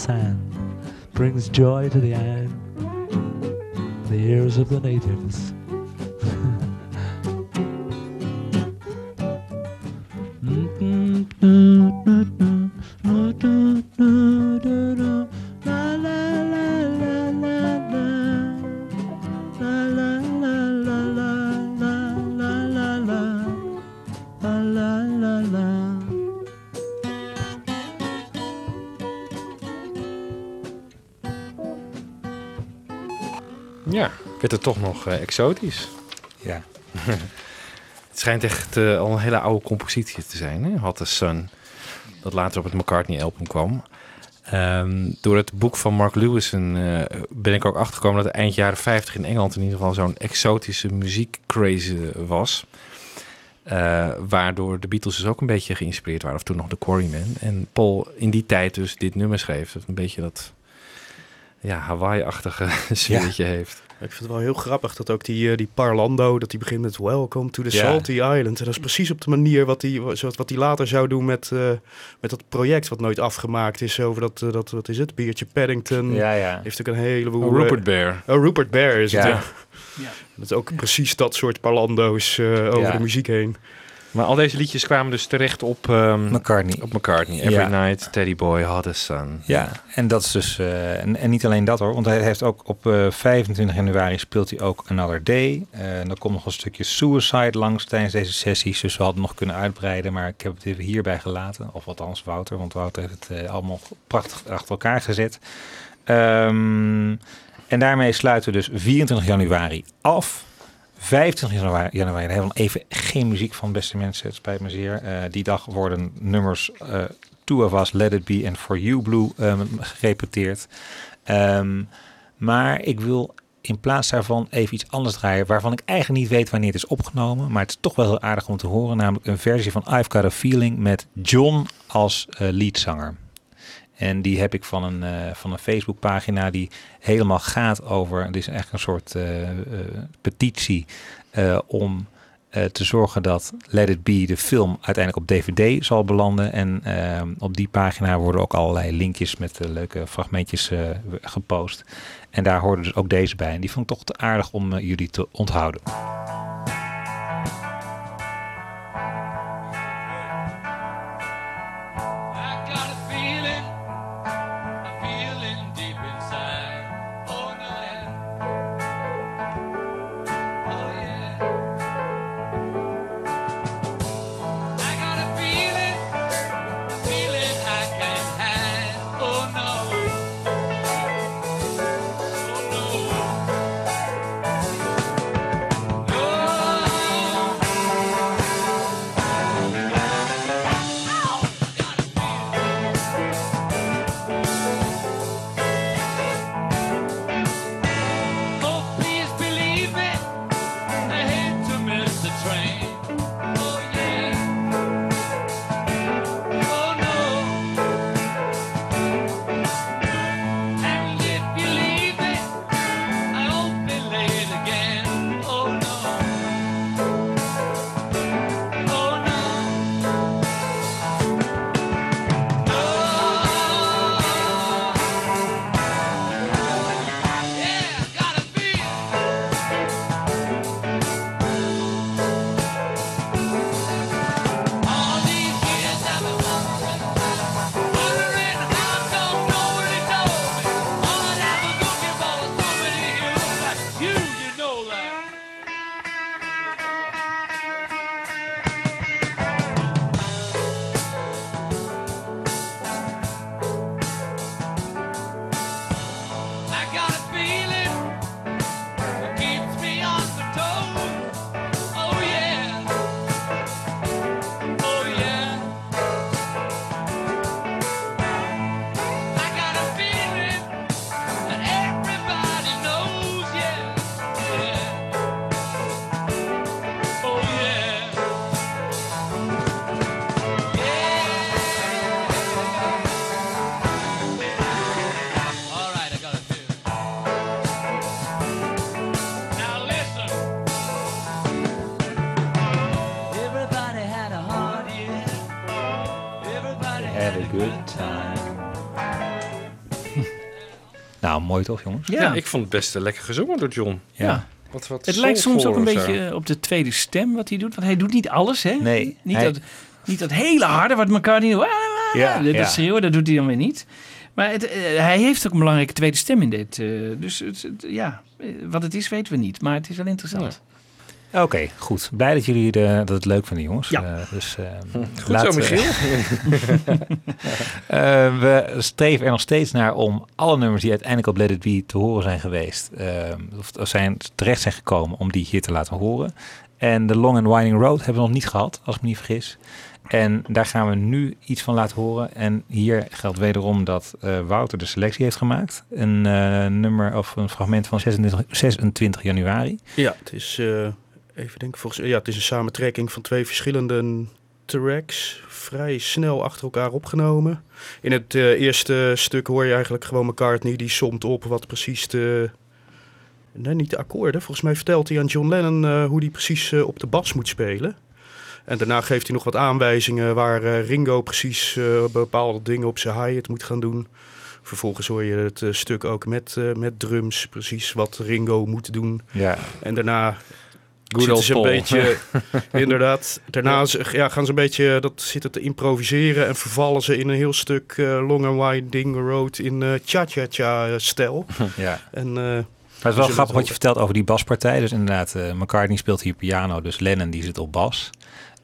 sand. werd het toch nog eh, exotisch. Ja. het schijnt echt eh, al een hele oude compositie te zijn, hè? Had Sun. Dat later op het McCartney-album kwam. Ehm, door het boek van Mark Lewison eh, ben ik ook achtergekomen dat eind jaren 50 in Engeland in ieder geval zo'n exotische muziekcraze was. Waardoor de Beatles dus ook een beetje geïnspireerd waren, of toen nog de Quarrymen. En Paul in die tijd dus dit nummer schreef. Dat een beetje dat ja, Hawaii-achtige sfeertje ja. heeft. Ik vind het wel heel grappig dat ook die, eh, die Parlando, dat die begint met Welcome to the Ja. Salty Island. En dat is precies op de manier wat hij wat, wat die later zou doen met, eh, met dat project wat nooit afgemaakt is. Over dat, eh, dat wat is het, biertje Paddington. Ja, ja. Heeft ook een heleboel... Oh, Rupert Bear. Oh, Rupert Bear is het, Ja. ja. Dat is ook precies dat soort Parlando's eh, over Ja. de muziek heen. Maar al deze liedjes kwamen dus terecht op... ehm, McCartney. Op McCartney. Every Ja. Night, Teddy Boy, Hottest Sun. Ja, en dat is dus. eh, en, en niet alleen dat hoor, want hij heeft ook op eh, 25 januari speelt hij ook Another Day. Eh, en dan komt nog een stukje Suicide langs tijdens deze sessies. Dus we hadden nog kunnen uitbreiden, maar ik heb het even hierbij gelaten. Of althans Wouter, want Wouter heeft het eh, allemaal prachtig achter elkaar gezet. Ehm, en daarmee sluiten we dus 24 januari af. 25 januari, januari we even geen muziek van, beste mensen. Het spijt me zeer. Eh, die dag worden nummers eh Two of Us, Let It Be en For You Blue eh, gerepeteerd. Ehm, maar ik wil in plaats daarvan even iets anders draaien... waarvan ik eigenlijk niet weet wanneer het is opgenomen... maar het is toch wel heel aardig om te horen... namelijk een versie van I've Got A Feeling met John als eh, leadzanger. En die heb ik van een, eh, van een Facebookpagina die helemaal gaat over. Het is echt een soort eh, eh, petitie om te zorgen dat Let It Be, de film, uiteindelijk op DVD zal belanden. En op die pagina worden ook allerlei linkjes met leuke fragmentjes gepost. En daar hoorde dus ook deze bij. En die vond ik toch te aardig om jullie te onthouden. Mooi toch jongens? Ja. ik vond het best lekker gezongen door John. Ja. Wat, wat Het lijkt soms ook een zo. beetje eh, op de tweede stem wat hij doet. Want hij doet niet alles, hè? Nee, Niet, hij- dat, niet dat hele harde wat elkaar niet... Ja, dat ja. schreeuwen, dat doet hij dan weer niet. Maar het, eh, hij heeft ook een belangrijke tweede stem in dit. eh, dus het, het- ja, wat het is weten we niet. Maar het is wel interessant. Oké, goed. Blij dat jullie de, dat het leuk vinden, jongens. Ja. dus, eh, Goed zo, Michiel. Eh, we streven er nog steeds naar om alle nummers die uiteindelijk op Let It Be te horen zijn geweest, eh, of of zijn terecht zijn gekomen, om die hier te laten horen. En de Long and Winding Road hebben we nog niet gehad, als ik me niet vergis. En daar gaan we nu iets van laten horen. En hier geldt wederom dat eh, Wouter de selectie heeft gemaakt. Een eh, nummer of een fragment van 26, 26 januari. Ja, het is, eh, even denken, volgens, ja, het is een samentrekking van twee verschillende, tracks, vrij snel achter elkaar opgenomen. In het eh, eerste stuk hoor je eigenlijk gewoon McCartney die somt op wat precies de... Nee, niet de akkoorden. Volgens mij vertelt hij aan John Lennon eh, hoe hij precies eh, op de bas moet spelen. En daarna geeft hij nog wat aanwijzingen waar Ringo precies bepaalde dingen op zijn hi-hat moet gaan doen. Vervolgens hoor je het stuk ook met, met drums, precies wat Ringo moet doen. Ja. En daarna Good zitten ze een beetje, inderdaad, daarna ja, gaan ze een beetje dat zitten te improviseren en vervallen ze in een heel stuk eh, Long and Winding Road in eh cha-cha-cha stijl. Ja. En, eh, Maar het is wel grappig wat je vertelt over die baspartij. Dus inderdaad, eh, McCartney speelt hier piano, dus Lennon die zit op bas.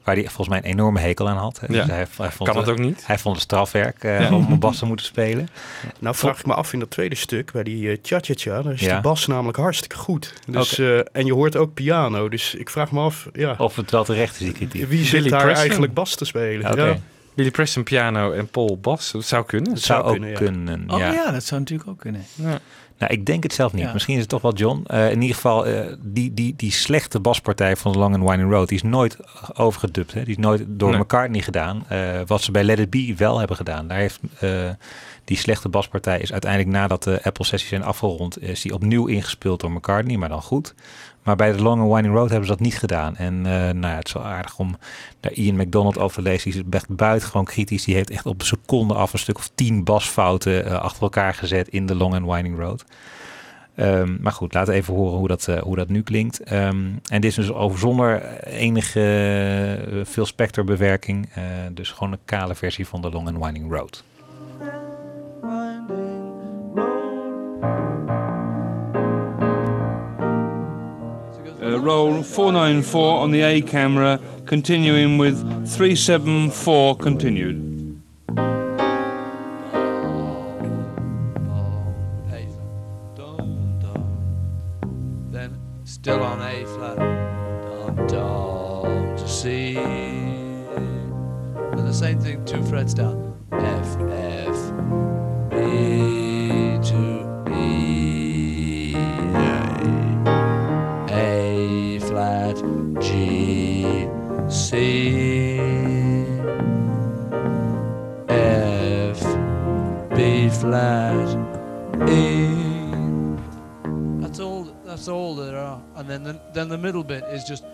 Waar hij volgens mij een enorme hekel aan had. hè. Ja. Dus hij, hij vond Kan het ook niet? Hij vond het strafwerk eh, Ja. om op bas te moeten spelen. Nou vraag ik me af in dat tweede stuk, bij die eh, cha-cha-cha, daar is Ja. de bas namelijk hartstikke goed. Dus, eh, en je hoort ook piano, dus ik vraag me af, ja, Of het wel terecht is, die kritiek. wie zit Billy daar Preston. eigenlijk bas te spelen? Ja. Billy Preston piano en Paul bas. Dat zou kunnen. Het zou, zou ook kunnen, kunnen, ja. ja. Oh ja. dat zou natuurlijk ook kunnen. Ja. Nou, ik denk het zelf niet. Ja. Misschien is het toch wel John. Eh, in ieder geval, eh, die, die, die slechte baspartij van Long and Winding Road... die is nooit overgedubt. Hè? Die is nooit door Nee. McCartney gedaan. Eh, wat ze bij Let It Be wel hebben gedaan. Daar heeft die slechte baspartij... is uiteindelijk nadat de Apple-sessies zijn afgerond... is die opnieuw ingespeeld door McCartney, maar dan goed. Maar bij The Long and Winding Road hebben ze dat niet gedaan. En eh, nou ja, het is wel aardig om daar Ian McDonald over te lezen. Die is echt buitengewoon kritisch. Die heeft echt op een seconde af een stuk of tien basfouten eh, achter elkaar gezet in The Long and Winding Road. Ehm, maar goed, laten even horen hoe dat, eh, hoe dat nu klinkt. Ehm, en dit is dus over zonder enige veel Spector bewerking. Dus gewoon een kale versie van The Long and Winding Road. Uh, roll 494 on the A camera, continuing with 374 continued. Then still on A flat. Dum dum to C. And the same thing, two frets down. The, middle bit is just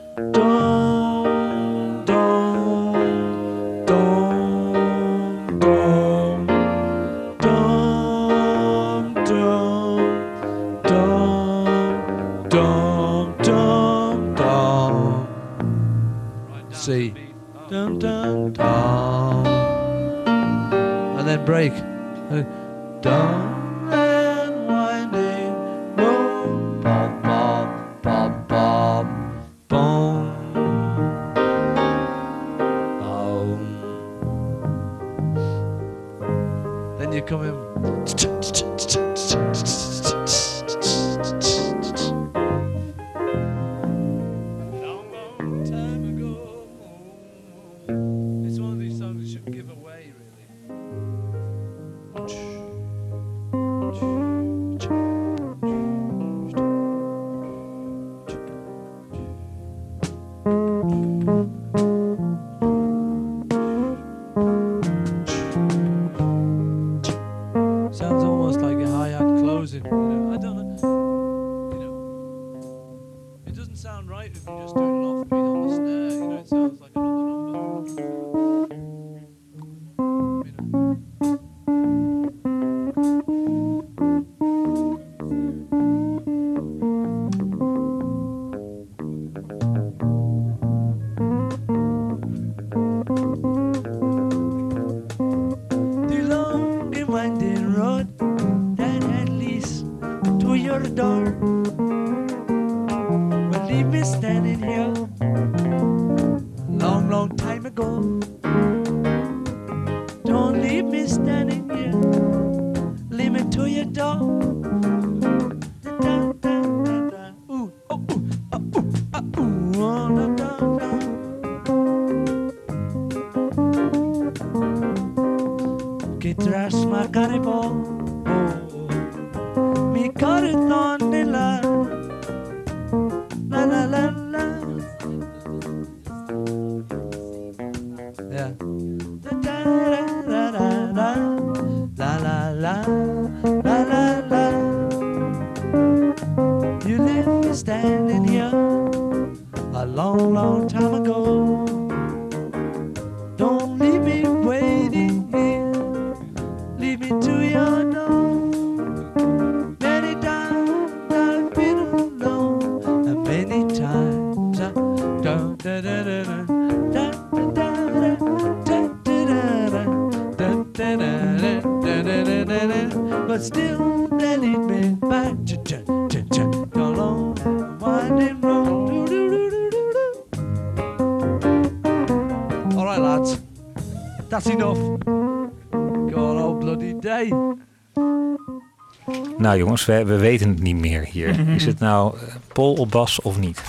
Nou jongens, we, we weten het niet meer hier. Is het nou eh, Paul op bas of niet?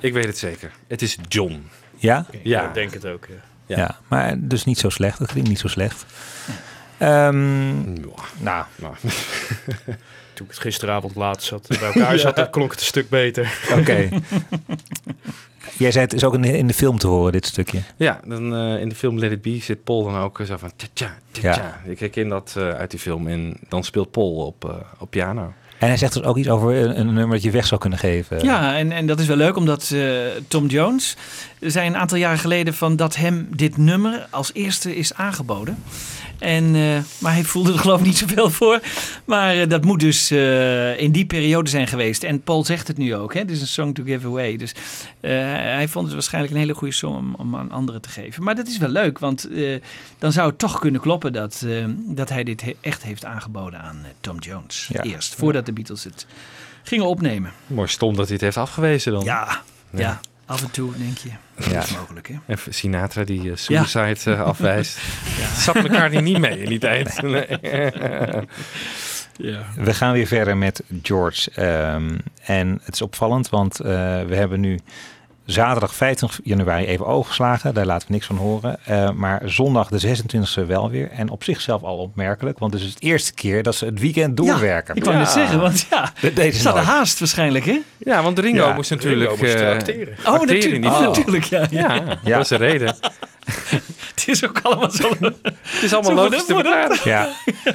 Ik weet het zeker. Het is John. Ja? Ja. ik denk het ook. Ja. Ja. maar dus niet zo slecht. Dat klinkt niet zo slecht. Ehm, nou, Toen ik het gisteravond laat zat, bij elkaar zat, dan klonk het een stuk beter. Oké. Jij zei het is ook in de, in de film te horen, dit stukje. Ja, dan, eh, in de film Let It Be zit Paul dan ook eh, zo van tja tja tja. Ik herken dat eh, uit die film en dan speelt Paul op, eh, op piano. En hij zegt dus ook iets over een, een nummer dat je weg zou kunnen geven. Ja, en, en dat is wel leuk omdat eh, Tom Jones zei een aantal jaren geleden van dat hem dit nummer als eerste is aangeboden. En, eh, maar hij voelde er geloof ik niet zoveel voor. Maar eh, dat moet dus eh, in die periode zijn geweest. En Paul zegt het nu ook. Hè? Het is een song to give away. Dus hij vond het waarschijnlijk een hele goede song om, om aan anderen te geven. Maar dat is wel leuk, want dan zou het toch kunnen kloppen dat, dat hij dit he- echt heeft aangeboden aan Tom Jones. Ja. Eerst, voordat de Beatles het gingen opnemen. Mooi stom dat hij het heeft afgewezen dan. Ja, ja. Af en toe denk je. Ja. Dat is mogelijk, hè? En Sinatra die eh, suicide eh, afwijst. Zat elkaar die niet mee in die tijd. Nee. Ja. We gaan weer verder met George. Ehm, en het is opvallend, want eh, we hebben nu zaterdag 25 januari even overgeslagen. Daar laten we niks van horen. Eh, maar zondag de 26e wel weer. En op zichzelf al opmerkelijk, want het is het eerste keer dat ze het weekend doorwerken. Ik wou net zeggen, want ja, Dat deden ze hadden haast waarschijnlijk, hè? Ja, want Ringo Ja, moest natuurlijk Ringo moest eh, acteren. Oh, acteren natuurlijk, oh, natuurlijk, ja. Ja, Ja. dat is de reden. Het is ook allemaal zo... Het is allemaal logisch te verklaren. Ja,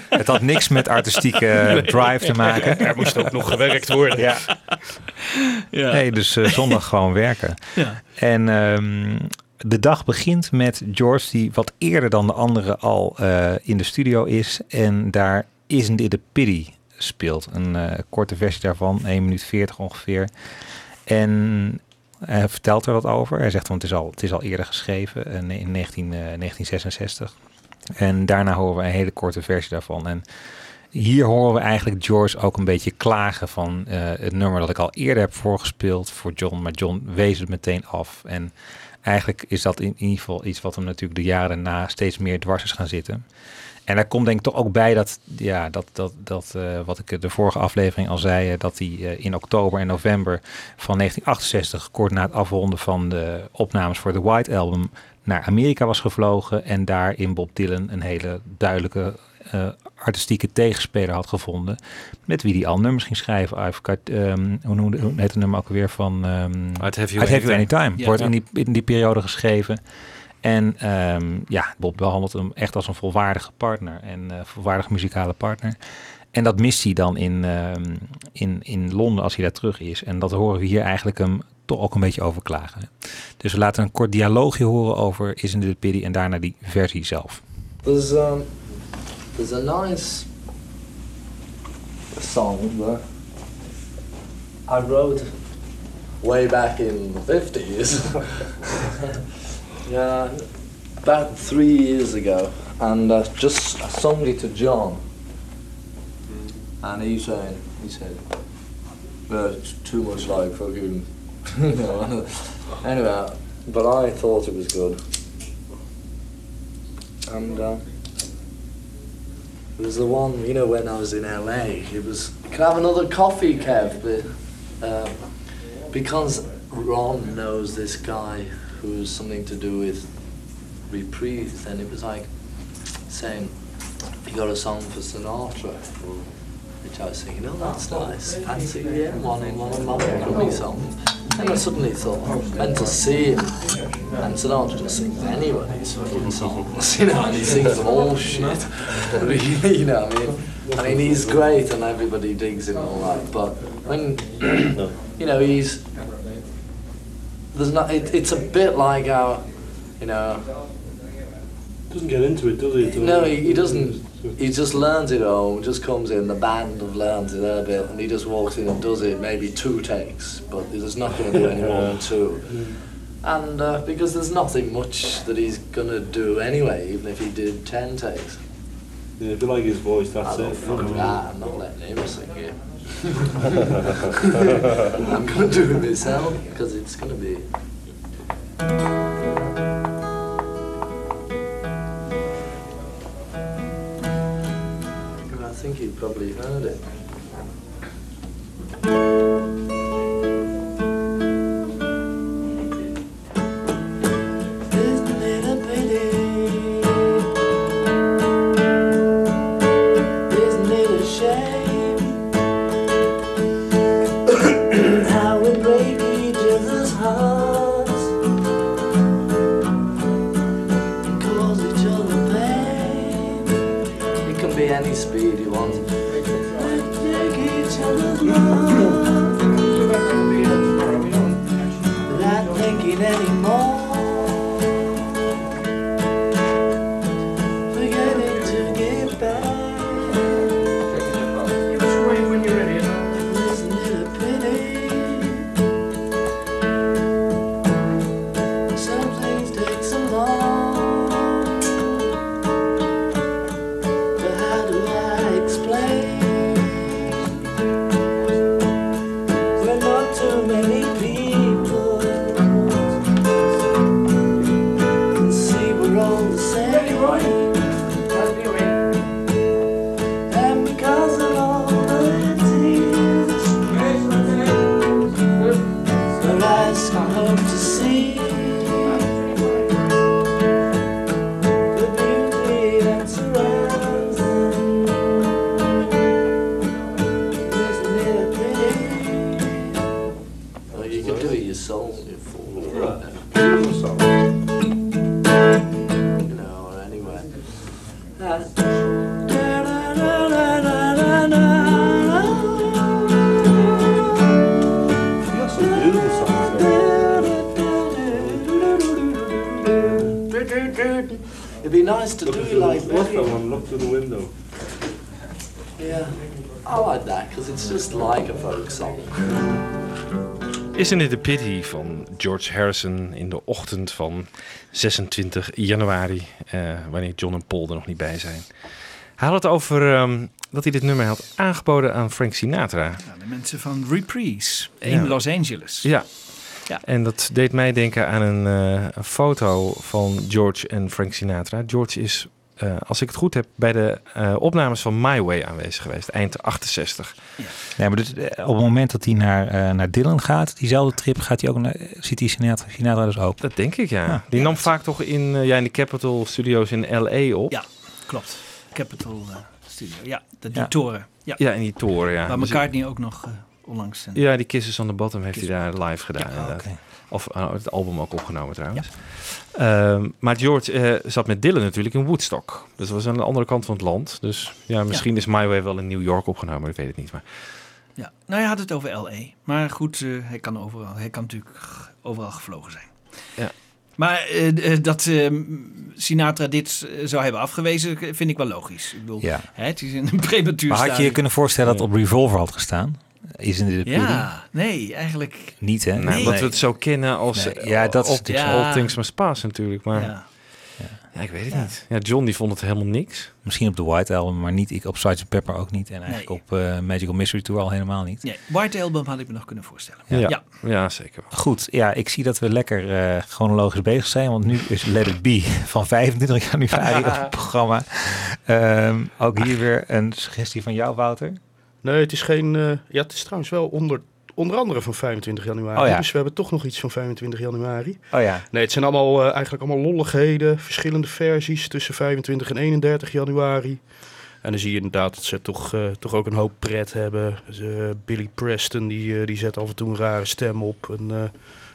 het had niks met artistieke drive te maken. Er moest ook nog gewerkt worden. Ja. Ja. Nee, dus eh, zondag gewoon werken. Ja. En ehm, de dag begint met George, die wat eerder dan de anderen al eh, in de studio is. En daar Isn't It a Pity speelt. Een eh, korte versie daarvan, 1 minuut 40 ongeveer. En hij vertelt er wat over. Hij zegt, want het is al, het is al eerder geschreven, eh, in 19, eh, 1966. En daarna horen we een hele korte versie daarvan. En hier horen we eigenlijk George ook een beetje klagen van eh, het nummer dat ik al eerder heb voorgespeeld voor John. Maar John wees het meteen af. En eigenlijk is dat in ieder geval iets wat hem natuurlijk de jaren na steeds meer dwars is gaan zitten. En daar komt denk ik toch ook bij dat, ja, dat, dat, dat eh, wat ik de vorige aflevering al zei, eh, dat hij eh, in oktober en november van 1968, kort na het afronden van de opnames voor de White Album, naar Amerika was gevlogen en daar in Bob Dylan een hele duidelijke artistieke tegenspeler had gevonden, met wie al nummers ging schrijven. I've got, ehm, hoe, heet het nummer ook weer van... ehm I'd Have You I'd Have You Anytime. Anytime. Ja. Wordt in die, in die periode geschreven. En ehm, ja, Bob behandelt hem echt als een volwaardige partner en volwaardige muzikale partner. En dat mist hij dan in, ehm, in, in Londen als hij daar terug is. En dat horen we hier eigenlijk hem toch ook een beetje over klagen. Dus we laten een kort dialoogje horen over Isn't It a Pity en daarna die versie zelf. There's um, there's a nice song that I wrote way back in the fifties. yeah, about three years ago, and I just I sung it to John, and he said he said, "No, it's too much like fucking." know. anyway, but I thought it was good. And uh, it was the one, you know, when I was in LA. It was, can I have another coffee, Kev? But, uh, because Ron knows this guy who's something to do with reprieve, and it was like saying, you got a song for Sinatra. Which I was thinking, oh, that's oh, nice. Fancy, yeah, one in one of my upcoming songs. And I suddenly thought, oh, I went to see him, and Sinatra just sings anybody's fucking songs, you know, and he sings them all shit. Really, you know what I mean? I mean, he's great and everybody digs him and all that, but when, you know, he's, there's not, it, it's a bit like our, you know, Doesn't get into it, does he? no, he, he doesn't, he just learns it all, just comes in, the band have learned it a bit, and he just walks in and does it, maybe two takes, but there's not going to do any more than two. And uh, because there's nothing much that he's going to do anyway, even if he did ten takes. Yeah, if you like his voice, that's I it. fuck that, I'm not letting him sing it. I'm going to do it myself, because it's going to be... I think he probably heard it. Isn't it a pity van George Harrison in de ochtend van 26 januari, eh, wanneer John en Paul er nog niet bij zijn. Hij had het over ehm, dat hij dit nummer had aangeboden aan Frank Sinatra. Ja, de mensen van Reprise in Ja. Los Angeles. Ja. Ja. En dat deed mij denken aan een, eh, een foto van George en Frank Sinatra. George is, eh, als ik het goed heb, bij de eh, opnames van My Way aanwezig geweest, eind 68. Nee, maar dus, eh, op het moment dat hij naar, eh, naar Dylan gaat, diezelfde trip, gaat hij ook naar, ziet hij Sinatra, Sinatra dus ook. Dat denk ik, ja. Ja. Die nam vaak toch in, ja, in de Capitol Studios in L.A. op. Ja, klopt. Capital eh, Studio. Ja, de, die Ja. toren. Ja. Ja, in die toren, ja. Waar Dus- McCartney ook nog onlangs... een- Ja, die Kisses on the Bottom heeft hij daar live gedaan. Ja, inderdaad. Of eh, het album ook opgenomen trouwens. Ehm, maar George eh, zat met Dylan natuurlijk in Woodstock. Dus dat was aan de andere kant van het land. Dus ja, misschien is My Way wel in New York opgenomen. Ik weet het niet. Maar Ja, nou hij had het over L.A. Maar goed, eh, hij kan overal. Hij kan natuurlijk overal gevlogen zijn. Ja. Maar dat eh, Sinatra dit zou hebben afgewezen, vind ik wel logisch. Ik bedoel, Ja. hè, het is in een prematuur Maar had je je kunnen voorstellen dat het op Revolver had gestaan? Is in de Ja, nee, eigenlijk... Niet, hè? Nou, Omdat we het zo kennen als Nee, ja, dat is all, natuurlijk all. Things Must Pass natuurlijk. Maar Ja. ja. ik weet het niet. Ja, John die vond het helemaal niks. Misschien op de White Album, maar niet ik op Sgt. Pepper ook niet. En eigenlijk op eh, Magical Mystery Tour al helemaal niet. Nee, White Album had ik me nog kunnen voorstellen. Ja, ja. zeker. wel. Goed, ja, ik zie dat we lekker eh, chronologisch bezig zijn. Want nu is Let It Be van 25 januari op het programma. Ehm, ook hier weer een suggestie van jou, Wouter. Nee, het is geen... eh, ja, het is trouwens wel onder, onder andere van 25 januari. Oh ja. Dus we hebben toch nog iets van 25 januari. Oh ja. Nee, het zijn allemaal eh, eigenlijk allemaal lolligheden. Verschillende versies tussen 25 en 31 januari. En dan zie je inderdaad dat ze toch, eh, toch ook een hoop pret hebben. Dus, Billy Preston die, die zet af en toe een rare stem op. En,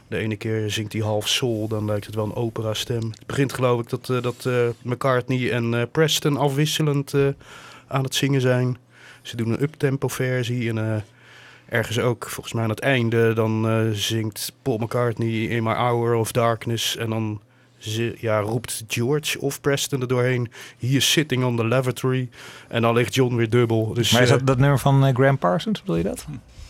de ene keer zingt hij half soul, dan lijkt het wel een opera stem. Het begint geloof ik dat, dat McCartney en Preston afwisselend aan het zingen zijn. Ze doen een uptempo versie en eh, ergens ook, volgens mij aan het einde, dan eh, zingt Paul McCartney In My Hour of Darkness en dan ja, roept George of Preston er doorheen, He is sitting on the lavatory. En dan ligt John weer dubbel. Dus, maar is eh, dat dat nummer van eh, Graham Parsons, bedoel je dat?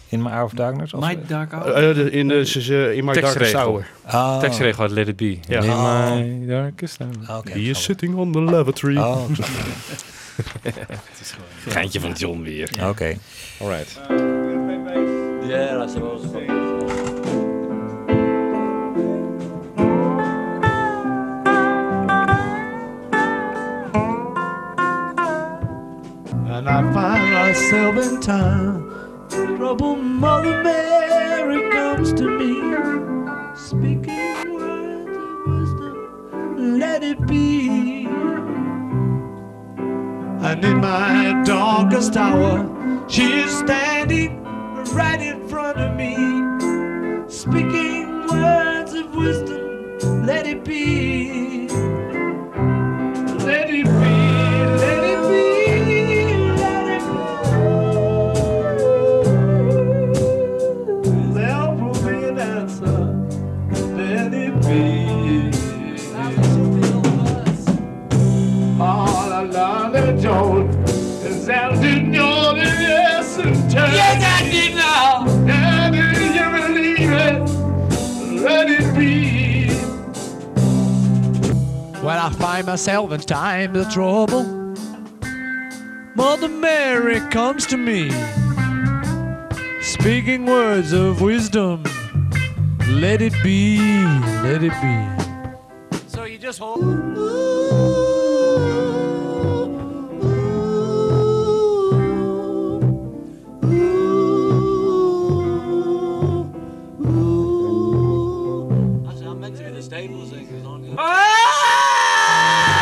In My Hour of Darkness? Of- My Dark Hour? eh, in, de, in My Darkest. Hour. Oh. Tekstregel uit Let It Be. Ja. In Oh. my darkest hour. Oké, He is sitting on the lavatory. Oh, Geintje van John weer. Oké. Alright. Yeah, I suppose. And I find myself in time. Trouble Mother Mary comes to me, speaking words of wisdom. Let it be. And in my darkest hour, she is standing right in front of me, speaking words of wisdom. Let it be. Let it be. Is that I. Yes, did now. And you believe it, let it be. When I find myself in times of trouble, Mother Mary comes to me, speaking words of wisdom. Let it be, let it be. So you just hold. I meant to be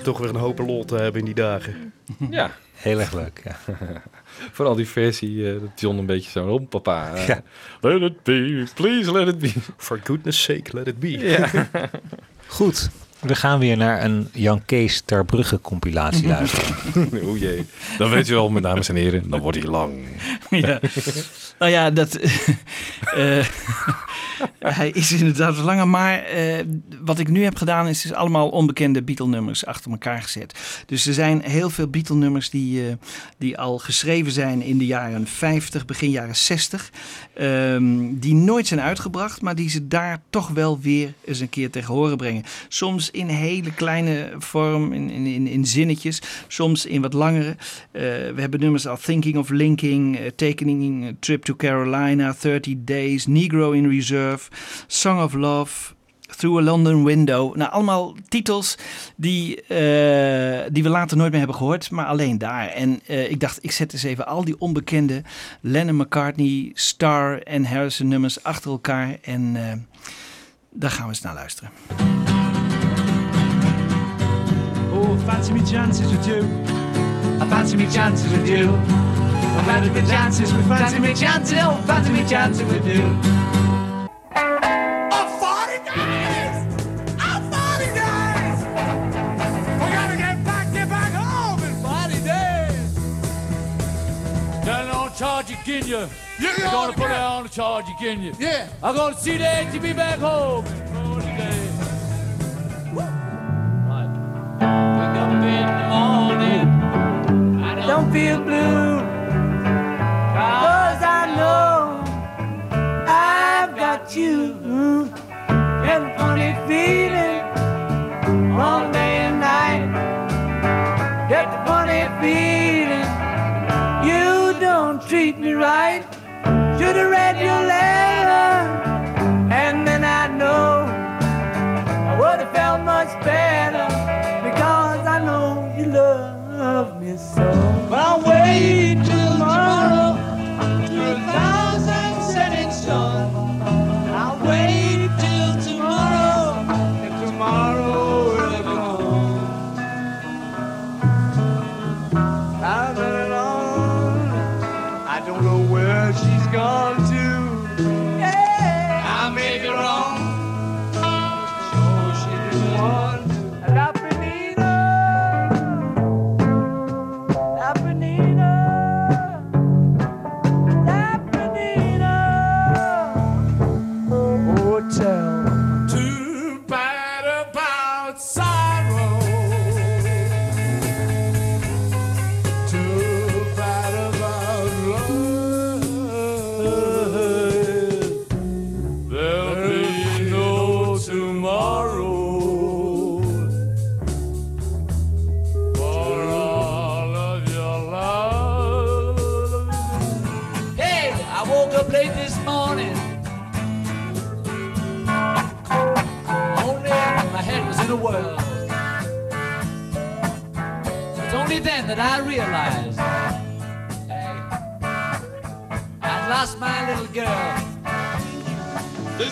ze toch weer een hoop lol te hebben in die dagen. Ja. Heel erg leuk, ja. Vooral die versie eh, dat John een beetje zo, oh papa. eh, Ja. Let it be, please let it be. For goodness sake, let it be. Ja. Goed, we gaan weer naar een Jan Kees ter Brugge compilatie luisteren. o jee, dan weet u wel, mijn dames en heren, dan wordt hij lang. Ja. Nou ja, dat. eh, hij is inderdaad langer. Maar eh, wat ik nu heb gedaan is, is allemaal onbekende Beatle-nummers achter elkaar gezet. Dus er zijn heel veel Beatle-nummers die, eh, die al geschreven zijn in de jaren 50, begin jaren 60. ehm, die nooit zijn uitgebracht, maar die ze daar toch wel weer eens een keer tegen horen brengen. Soms in hele kleine vorm, in, in, in, in zinnetjes. Soms in wat langere. We hebben nummers als Thinking of Linking, Taking Trip Carolina, 30 Days, Negro in Reserve, Song of Love. Through a London Window. Nou, allemaal titels die, eh, die we later nooit meer hebben gehoord, maar alleen daar. En eh, ik dacht, ik zet eens even al die onbekende Lennon McCartney, Starr en Harrison nummers achter elkaar. En eh, daar gaan we eens naar luisteren. Oh, fancy me chances with you. I fancy me chances with you. I fancy me chances with fancy me chances. Oh, fancy me chances with you. I'm 40 days! I'm 40 days! We gotta get back, get back home in 40 days! Then on charge again, you. You're You're gonna put it on the charge again, you. Yeah. I'm gonna see the ATV back home in 40 days. Right. Wake up in the morning. I Don't feel blue. Cause I know I've got you. And funny feeling all day and night. Get the funny feeling you don't treat me right. Should've read your letter, and then I know I would've felt much better because I know you love me so. But I'll wait gone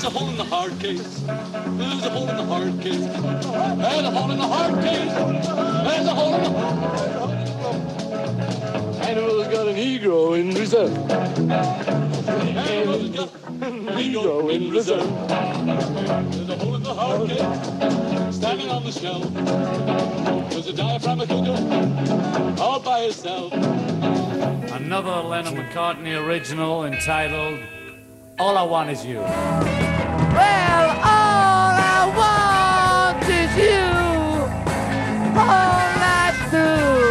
a hole in the hard case. There's a hole in the hard case. There's a hole in the hard case. There's a hole in the Animal's got an ego in reserve. Animals got an ego in reserve. There's a hole in the hard case. Standing on the shelf. There's a diaphragmatic ego all by itself. Another Lennon McCartney original entitled All I Want Is You. Well, all I want is you. All night through.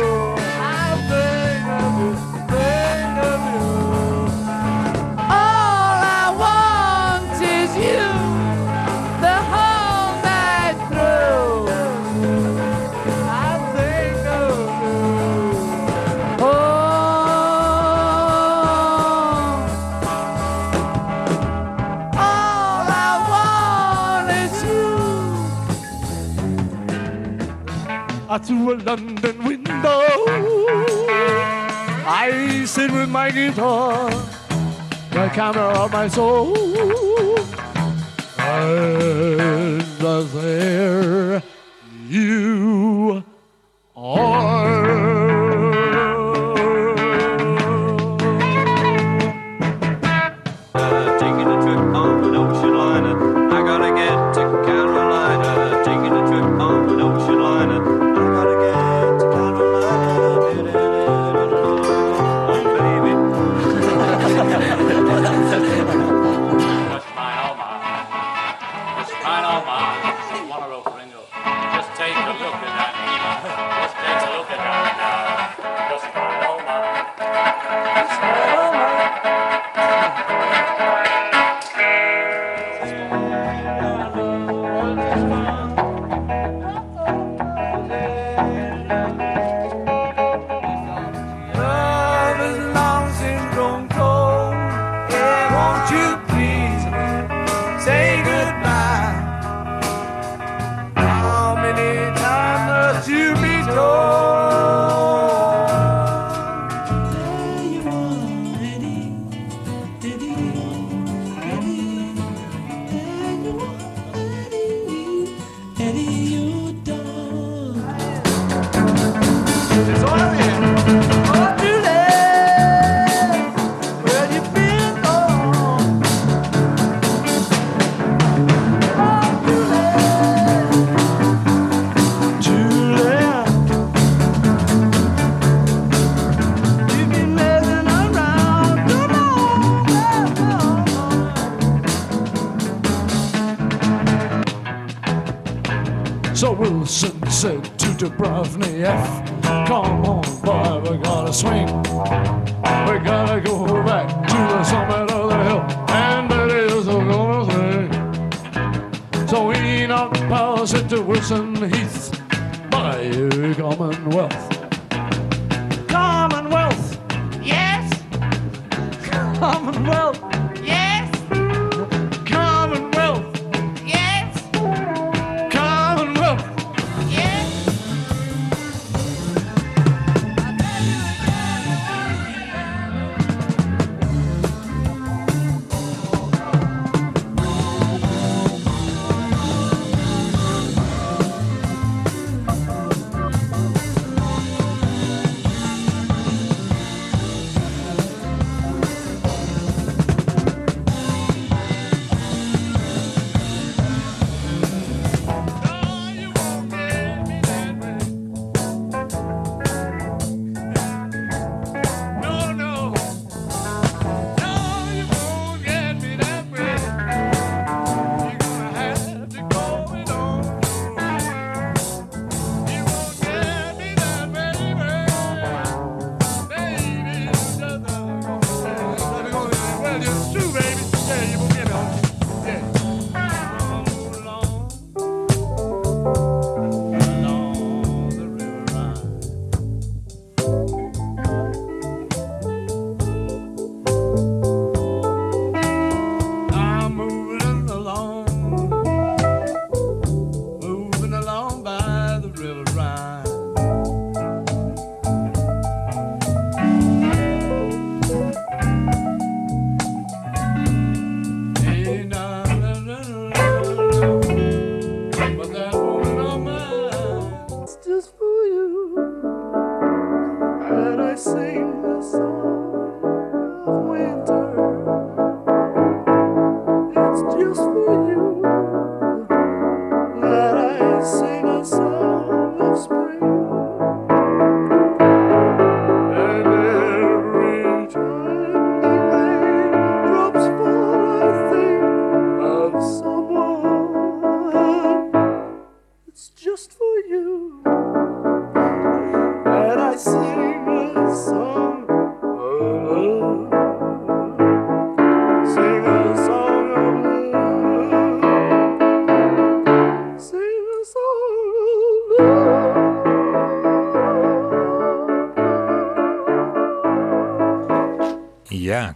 Through a London window, I sit with my guitar, the camera of my soul. And there you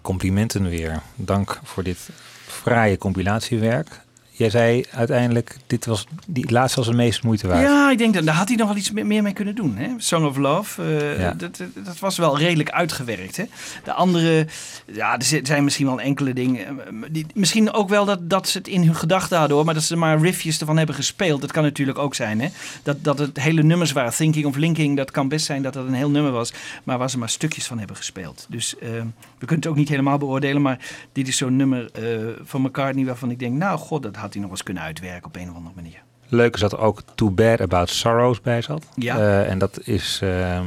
complimenten weer. Dank voor dit fraaie compilatiewerk. Jij zei uiteindelijk, dit was, die laatste was de meest moeite waard. Ja, ik denk dat daar had hij nog wel iets me- meer mee kunnen doen. Hè? Song of Love, eh, Ja. dat, dat- dat was wel redelijk uitgewerkt. Hè? De andere, ja, er zi- zijn misschien wel enkele dingen. eh, Die, misschien ook wel dat, dat ze het in hun gedachten hadden hoor, maar dat ze maar riffjes ervan hebben gespeeld. Dat kan natuurlijk ook zijn. Hè? Dat, dat het hele nummers waren. Thinking of Linking, dat kan best zijn dat het een heel nummer was, maar waar ze maar stukjes van hebben gespeeld. Dus eh, we kunnen het ook niet helemaal beoordelen, maar dit is zo'n nummer eh, van McCartney waarvan ik denk, nou god, dat had hij nog eens kunnen uitwerken op een of andere manier. Leuk is dat er ook Too Bad About Sorrows bij zat. Ja. Eh, en dat is, ehm,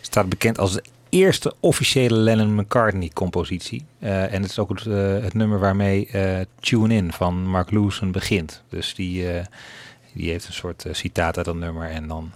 staat bekend als de eerste officiële Lennon-McCartney compositie. Eh, en het is ook het, eh, het nummer waarmee Tune In van Mark Lewison begint. Dus die, die heeft een soort citaat uit dat nummer. En dan,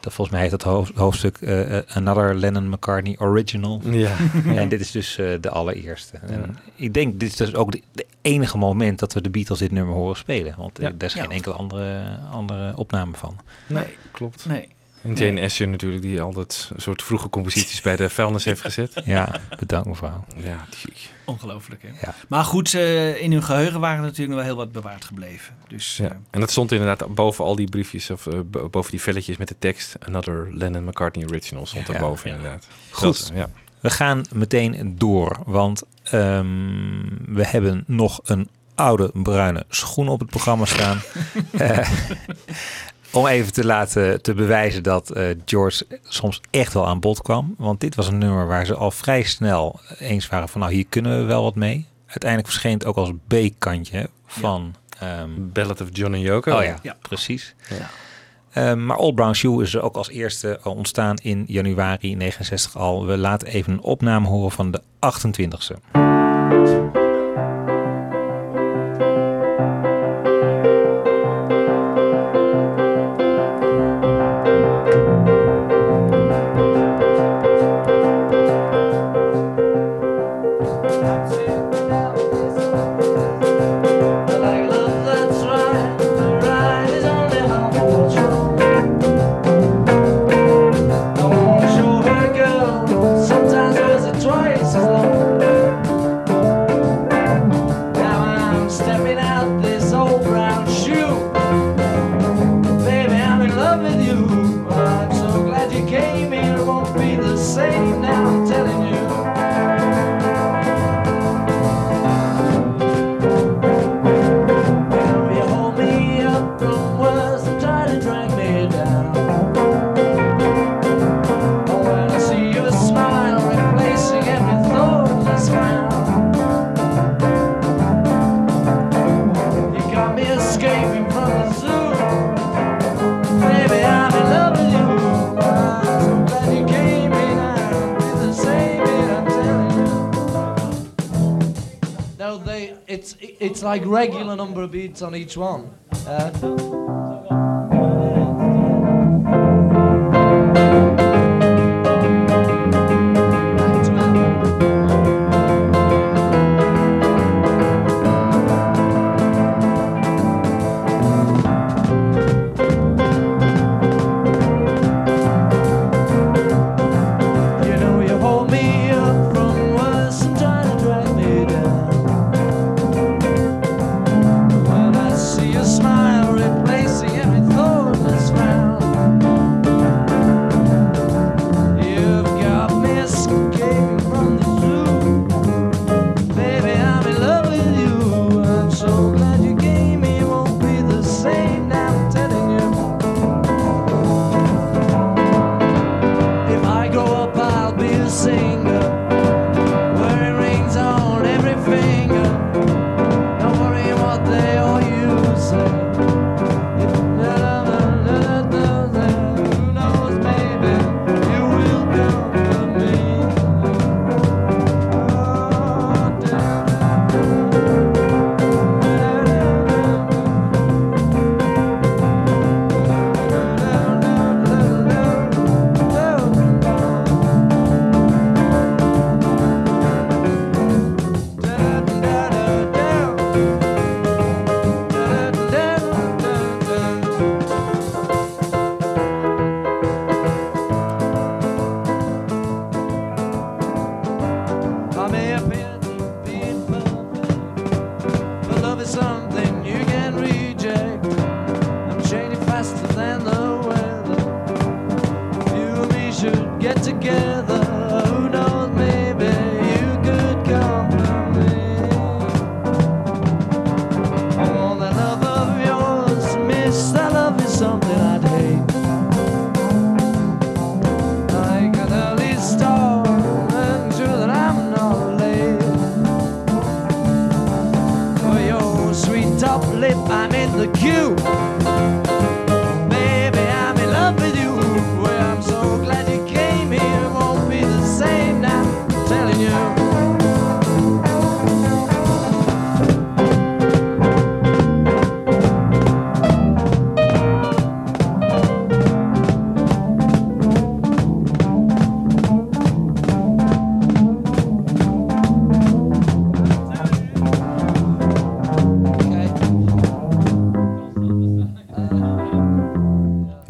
dat, volgens mij heet dat hoofd- hoofdstuk eh, eh, Another Lennon-McCartney Original. Ja. en dit is dus eh, de allereerste. En ik denk, dit is dus ook de, de enige moment dat we de Beatles dit nummer horen spelen. Want Ja. er is Ja. geen enkele andere, andere opname van. Nee, klopt. Nee. En Jane Asher natuurlijk, die altijd een soort vroege composities bij de vuilnis heeft gezet. Ja, bedankt mevrouw. Ja, die- Ongelooflijk, hè? Ja. Maar goed, eh, in hun geheugen waren natuurlijk nog wel heel wat bewaard gebleven. Dus ja. En dat stond inderdaad boven al die briefjes, of eh, bo- boven die velletjes met de tekst. Another Lennon McCartney Original stond Ja. erboven Ja. inderdaad. Goed, Dat, ja. we gaan meteen door, want ehm, we hebben nog een oude bruine schoen op het programma staan. Eh, om even te laten te bewijzen dat eh, George soms echt wel aan bod kwam. Want dit was een nummer waar ze al vrij snel eens waren van nou hier kunnen we wel wat mee. Uiteindelijk verscheen het ook als B-kantje van... ehm, Ballad of John en Yoko. Oh ja, precies. Ehm, maar Old Brown Shoe is er ook als eerste al ontstaan in januari 69 al. We laten even een opname horen van de 28e. It's like regular number of beats on each one. Uh,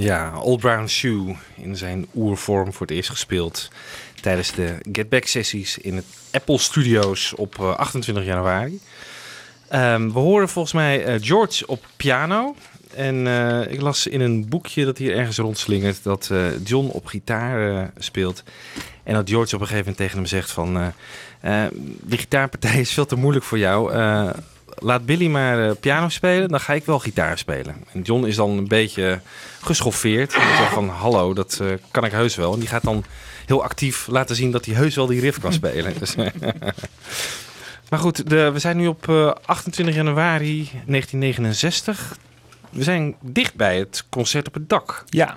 Ja, Old Brown Shoe in zijn oervorm voor het eerst gespeeld tijdens de Get Back sessies in het Apple Studios op eh, 28 januari. Ehm, we horen volgens mij eh, George op piano. En eh, ik las in een boekje dat hier ergens rondslingert dat eh, John op gitaar eh, speelt. En dat George op een gegeven moment tegen hem zegt van... eh, eh, die gitaarpartij is veel te moeilijk voor jou. Eh, laat Billy maar eh, piano spelen, dan ga ik wel gitaar spelen. En John is dan een beetje geschoffeerd. Van, hallo, dat eh, kan ik heus wel. En die gaat dan heel actief laten zien dat hij heus wel die riff kan spelen. Dus, maar goed, de, we zijn nu op eh, 28 januari 1969. We zijn dicht bij het concert op het dak. Ja,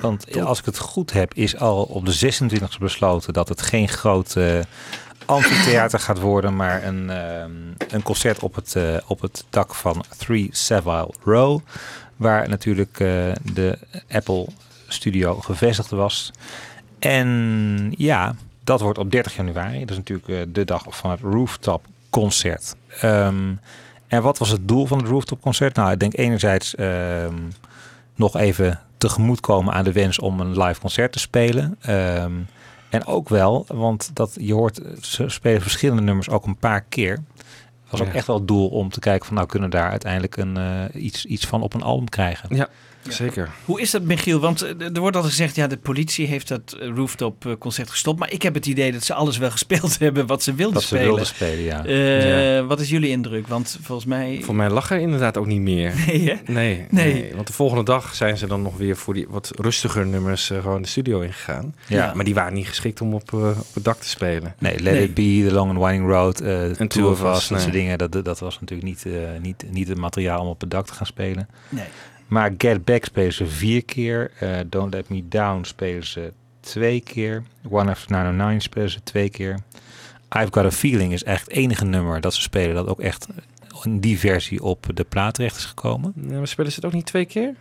want als ik het goed heb, is al op de 26e besloten dat het geen groot eh, amfitheater gaat worden, maar een, een concert op het, eh, op het dak van 3 Savile Row, waar natuurlijk eh, de Apple studio gevestigd was. En ja, dat wordt op 30 januari. Dat is natuurlijk eh, de dag van het rooftop concert. Ehm, en wat was het doel van het rooftop concert? Nou, ik denk enerzijds ehm, nog even tegemoetkomen aan de wens om een live concert te spelen. Ehm, en ook wel, want dat, je hoort, ze spelen verschillende nummers ook een paar keer. Was ook echt wel het doel om te kijken van nou kunnen we daar uiteindelijk een, eh, iets, iets van op een album krijgen. Ja. Zeker. Hoe is dat, Michiel? Want eh, er wordt altijd gezegd, ja, de politie heeft dat eh, rooftop eh, concert gestopt. Maar ik heb het idee dat ze alles wel gespeeld hebben wat ze wilden Wat ze spelen. wilden spelen, ja. Eh, Ja. Wat is jullie indruk? Want volgens mij... Voor mij lag er inderdaad ook niet meer. Nee, hè? Nee, Nee. nee. Want de volgende dag zijn ze dan nog weer voor die wat rustiger nummers gewoon de studio ingegaan. Ja. Maar die waren niet geschikt om op, op het dak te spelen. Nee, Let It Be, The Long and Winding Road, En Two of Us, dat soort dingen. Dat, dat was natuurlijk niet, eh, niet, niet het materiaal om op het dak te gaan spelen. Nee. Maar Get Back spelen ze vier keer. eh, Don't Let Me Down spelen ze twee keer. One After 909 spelen ze twee keer. I've Got a Feeling is echt het enige nummer dat ze spelen dat ook echt in die versie op de plaat terecht is gekomen. Ja, maar spelen ze het ook niet twee keer?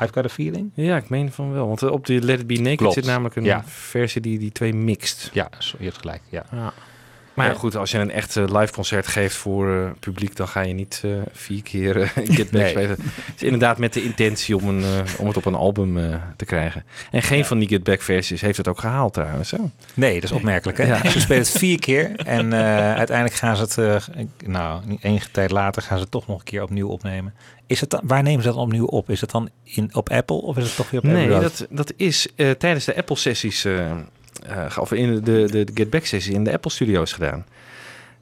I've Got a Feeling? Ja, ik meen van wel. Want eh, op die Let It Be Naked Klopt. zit namelijk een Ja. versie die die twee mixt. Ja, je hebt gelijk. Ja. Maar ja, goed, als je een echt live concert geeft voor eh, publiek, dan ga je niet eh, vier keer eh, Get Back Nee. spelen. Het is inderdaad met de intentie om, een, eh, om het op een album te krijgen. En geen van die Get Back versies heeft het ook gehaald trouwens. Hè? Nee, dat is opmerkelijk. Hè? Ja. Ze spelen het vier keer en uiteindelijk gaan ze het, nou, enige tijd later gaan ze het toch nog een keer opnieuw opnemen. Is het dan, waar nemen ze dat opnieuw op? Is het dan in, op Apple of is het toch weer op Nee, Road? dat, dat is tijdens de Apple-sessies, of in de, de, de Get Back-sessie in de Apple-studio's gedaan.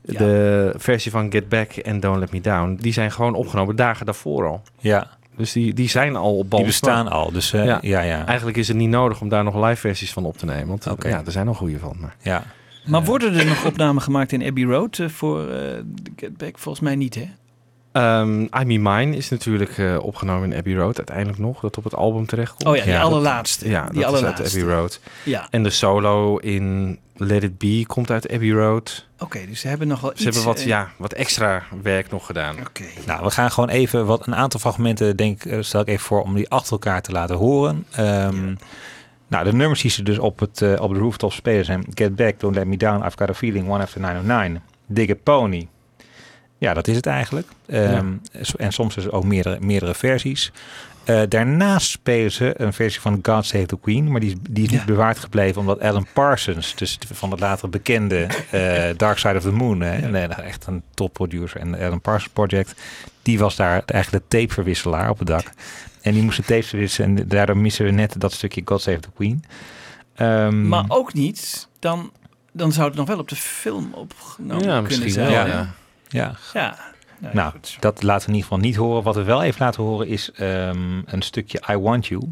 De versie van Get Back en Don't Let Me Down, die zijn gewoon opgenomen dagen daarvoor al. Ja. Dus die, die zijn al op band. Die bestaan al, dus eh, ja, ja. Eigenlijk is het niet nodig om daar nog live versies van op te nemen. Want eh, ja, er zijn nog goede van. Maar. Ja. Maar worden er nog opnamen gemaakt in Abbey Road eh, voor eh, Get Back? Volgens mij niet, hè? Ehm, I Me Mine is natuurlijk eh, opgenomen in Abbey Road uiteindelijk nog, dat op het album terechtkomt. Oh ja, die allerlaatste. ja, Die dat allerlaatste. is uit Abbey Road. Ja. En de solo in Let It Be komt uit Abbey Road. Oké, dus ze hebben nog wel Ze iets... hebben wat, eh, ja, wat extra werk nog gedaan. Oké. Nou, we gaan gewoon even wat een aantal fragmenten, denk ik, eh, stel ik even voor om die achter elkaar te laten horen. Ehm, Nou, de nummers die ze dus op, het, eh, op de rooftop spelen zijn Get Back, Don't Let Me Down, I've Got a Feeling, One After 909, Dig a Pony. Ja, dat is het eigenlijk. Ehm, En soms dus ook meerdere, meerdere versies. Eh, daarnaast spelen ze een versie van God Save the Queen, maar die, is- die is niet bewaard gebleven omdat Alan Parsons, dus van het later bekende eh, Dark Side of the Moon, hè, en, echt een topproducer en de Alan Parsons Project, die was daar eigenlijk de tapeverwisselaar op het dak. En die moest de tapes verwisselen en daardoor missen we net dat stukje God Save the Queen. Ehm, Maar ook niet, dan, dan zou het nog wel op de film opgenomen Ja, kunnen misschien zijn. wel, hè? ja. Ja. Ja. Nou, Nou, dat laten we in ieder geval niet horen. Wat we wel even laten horen is ehm, een stukje I Want You.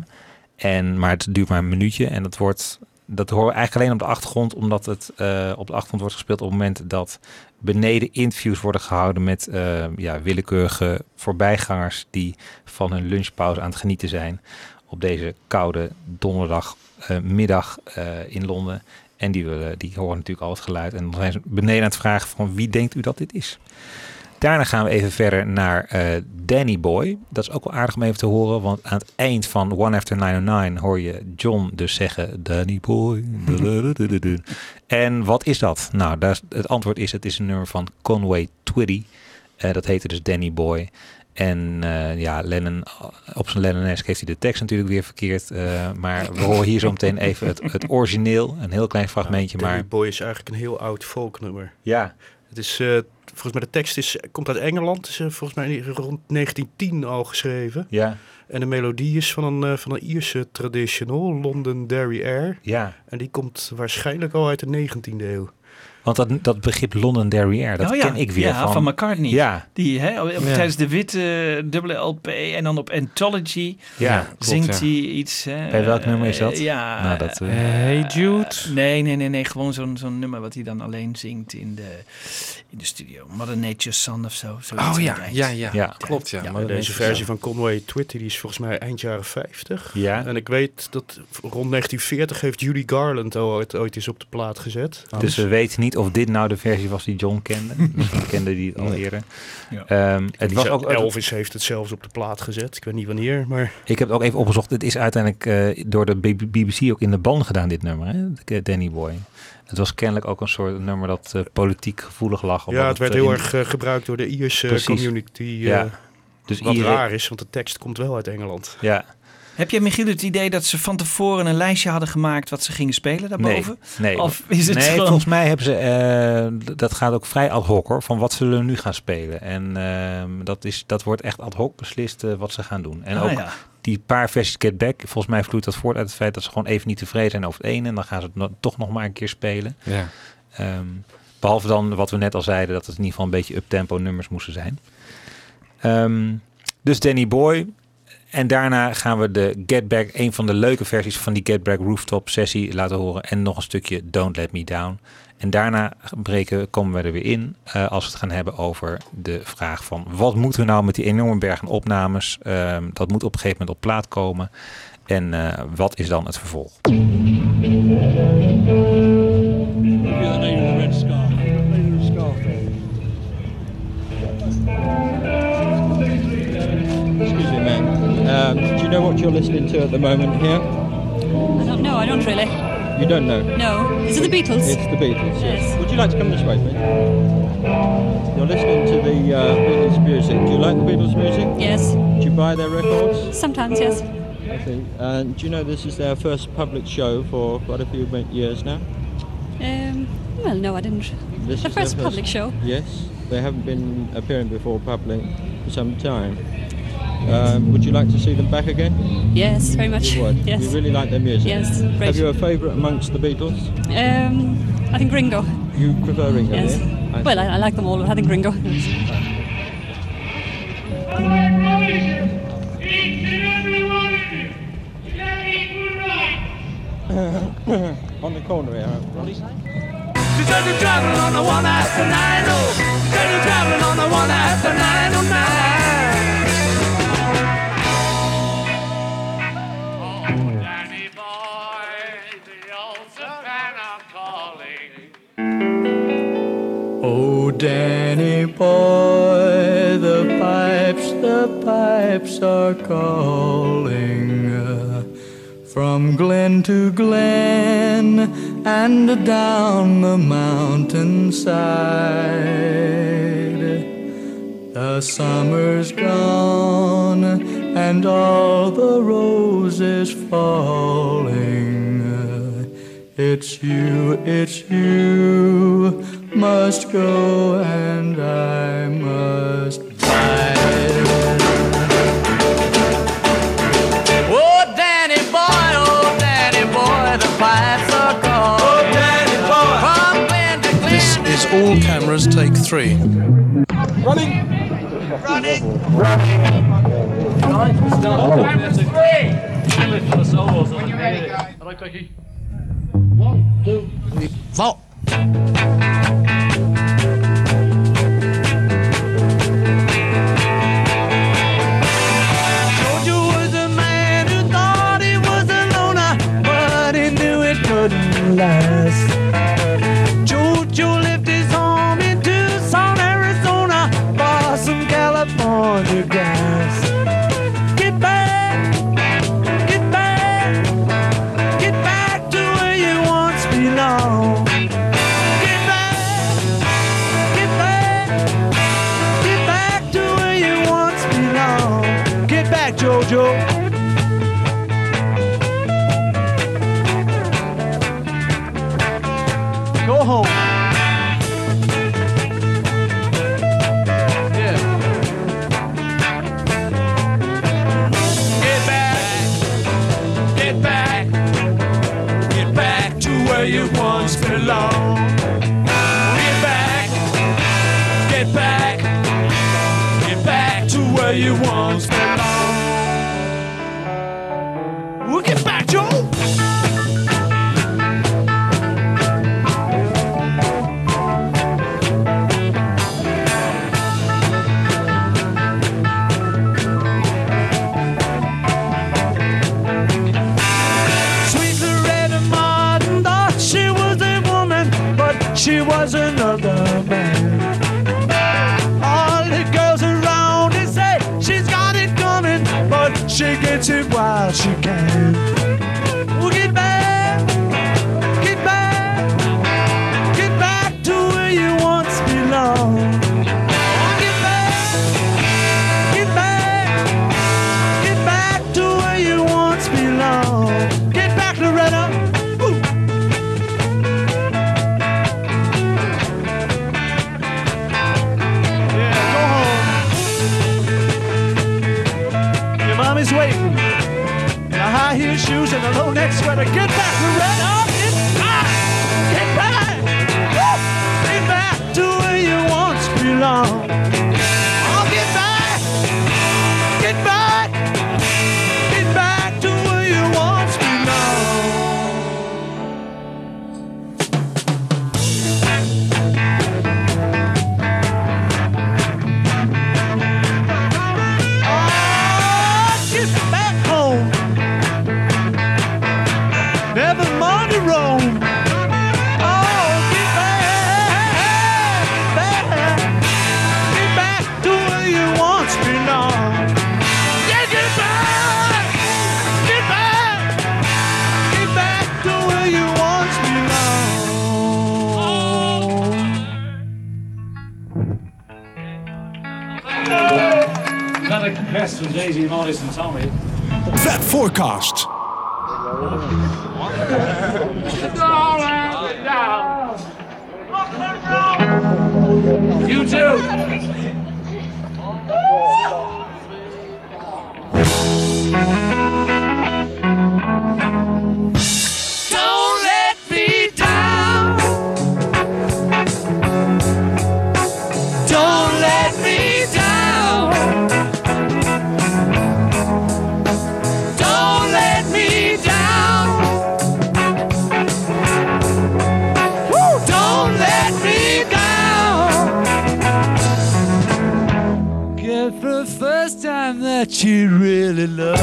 En, maar het duurt maar een minuutje. En dat, wordt, dat horen we eigenlijk alleen op de achtergrond. Omdat het eh, op de achtergrond wordt gespeeld op het moment dat beneden interviews worden gehouden met eh, ja, willekeurige voorbijgangers die van hun lunchpauze aan het genieten zijn. Op deze koude donderdagmiddag middag in Londen. En die, die horen natuurlijk al het geluid. En dan zijn ze beneden aan het vragen van wie denkt u dat dit is? Daarna gaan we even verder naar eh, Danny Boy. Dat is ook wel aardig om even te horen, want aan het eind van One After 909 hoor je John dus zeggen Danny Boy. en wat is dat? Nou, het antwoord is: het is een nummer van Conway Twitty. Eh, dat heette dus Danny Boy. En eh, ja, Lennon, op zijn Lennon-esque heeft hij de tekst natuurlijk weer verkeerd. eh, maar we horen hier zo meteen even het, het origineel. Een heel klein fragmentje, maar Boy is eigenlijk een heel oud folknummer. Ja. Het is, eh, volgens mij de tekst is, komt uit Engeland. Is volgens mij rond 1910 al geschreven. Ja. En de melodie is van een, van een Ierse traditional, Londonderry Air. Ja. En die komt waarschijnlijk al uit de 19e eeuw. Want dat, dat begrip Londonderry Air, dat Oh ja, ken ik weer ja, van... van McCartney. Ja, Die hè, op- Ja. tijdens de witte dubbele LP en dan op Anthology Ja, zingt ja. hij iets. Hè, Bij welk nummer is eh, dat? ja. Nou, dat, eh, Hey Jude. Nee, nee, nee, nee. Gewoon zo'n zo'n nummer wat hij dan alleen zingt in de, in de studio. Mother Nature's Son of zo. Oh ja, eind. ja, ja, klopt, ja. Maar deze versie van Conway Twitty die is volgens mij eind jaren 50. Ja. En ik weet dat rond 1940 heeft Judy Garland al ooit, ooit eens op de plaat gezet. Dus we weten niet of dit nou de versie was die John kende. Misschien kende die het al eerder. Ja. Ehm, het was ook, Elvis heeft het zelfs op de plaat gezet. Ik weet niet wanneer, maar... ik heb het ook even opgezocht. Het is uiteindelijk eh, door de BBC ook in de ban gedaan, dit nummer. Hè? Danny Boy. Het was kennelijk ook een soort nummer dat eh, politiek gevoelig lag. Ja, het werd eh, heel in- erg gebruikt door de Ierse Precies. community. Ja. eh, Dus wat raar is, want de tekst komt wel uit Engeland. Ja. Heb jij Michiel het idee dat ze van tevoren een lijstje hadden gemaakt wat ze gingen spelen daarboven? Nee, nee. Of is het nee gewoon... volgens mij hebben ze, eh, dat gaat ook vrij ad hoc hoor, van wat zullen we nu gaan spelen. En ehm, dat, is, dat wordt echt ad hoc beslist eh, wat ze gaan doen. En Ah, ook ja. die paar versies Get Back, volgens mij vloeit dat voort uit het feit dat ze gewoon even niet tevreden zijn over het ene. En dan gaan ze het no- toch nog maar een keer spelen. Ja. Ehm, behalve dan wat we net al zeiden, dat het in ieder geval een beetje up-tempo nummers moesten zijn. Ehm, dus Danny Boy. En daarna gaan we de Get Back, een van de leuke versies van die Get Back Rooftop sessie laten horen. En nog een stukje Don't Let Me Down. En daarna breken, komen we er weer in eh, als we het gaan hebben over de vraag van wat moeten we nou met die enorme berg opnames? Ehm, dat moet op een gegeven moment op plaat komen. En eh, wat is dan het vervolg? You know what you're listening to at the moment here? I don't know, I don't really. You don't know? No. Is it the Beatles? It's the Beatles, yes. Yes. Would you like to come this way, please? You're listening to the uh, Beatles music. Do you like the Beatles music? Yes. Do you buy their records? Sometimes, yes. Okay. And do you know this is their first public show for quite a few years now? Um, well, no, I didn't. This the is their first public show. Yes. They haven't been appearing before public for some time. Um, would you like to see them back again? Yes, very much. You would. Yes. You really like their music. Yes, great. Have you a favourite amongst the Beatles? Um, I think Ringo. You prefer Ringo? Yes. yeah? I Well, I, I like them all, but I think Ringo. on the corner here. Ronnie. She said you're traveling on the one after nine, oh. She said you're traveling on the one after nine, oh nine. Boy, the pipes, the pipes are calling uh, from glen to glen and down the mountainside. The summer's gone and all the roses falling. Uh, It's you, it's you must go and I must bide. Oh, Danny boy, oh, Danny boy, the pipes are gone. Oh, Danny boy. From glen to glen. This is all cameras, take three. Running. Running. Camera three. Alright, Becky. One, two, three, four. Georgia was a man who thought he was she gets it while she can. get back. crazy artists and tell me. That forecast. That you really love.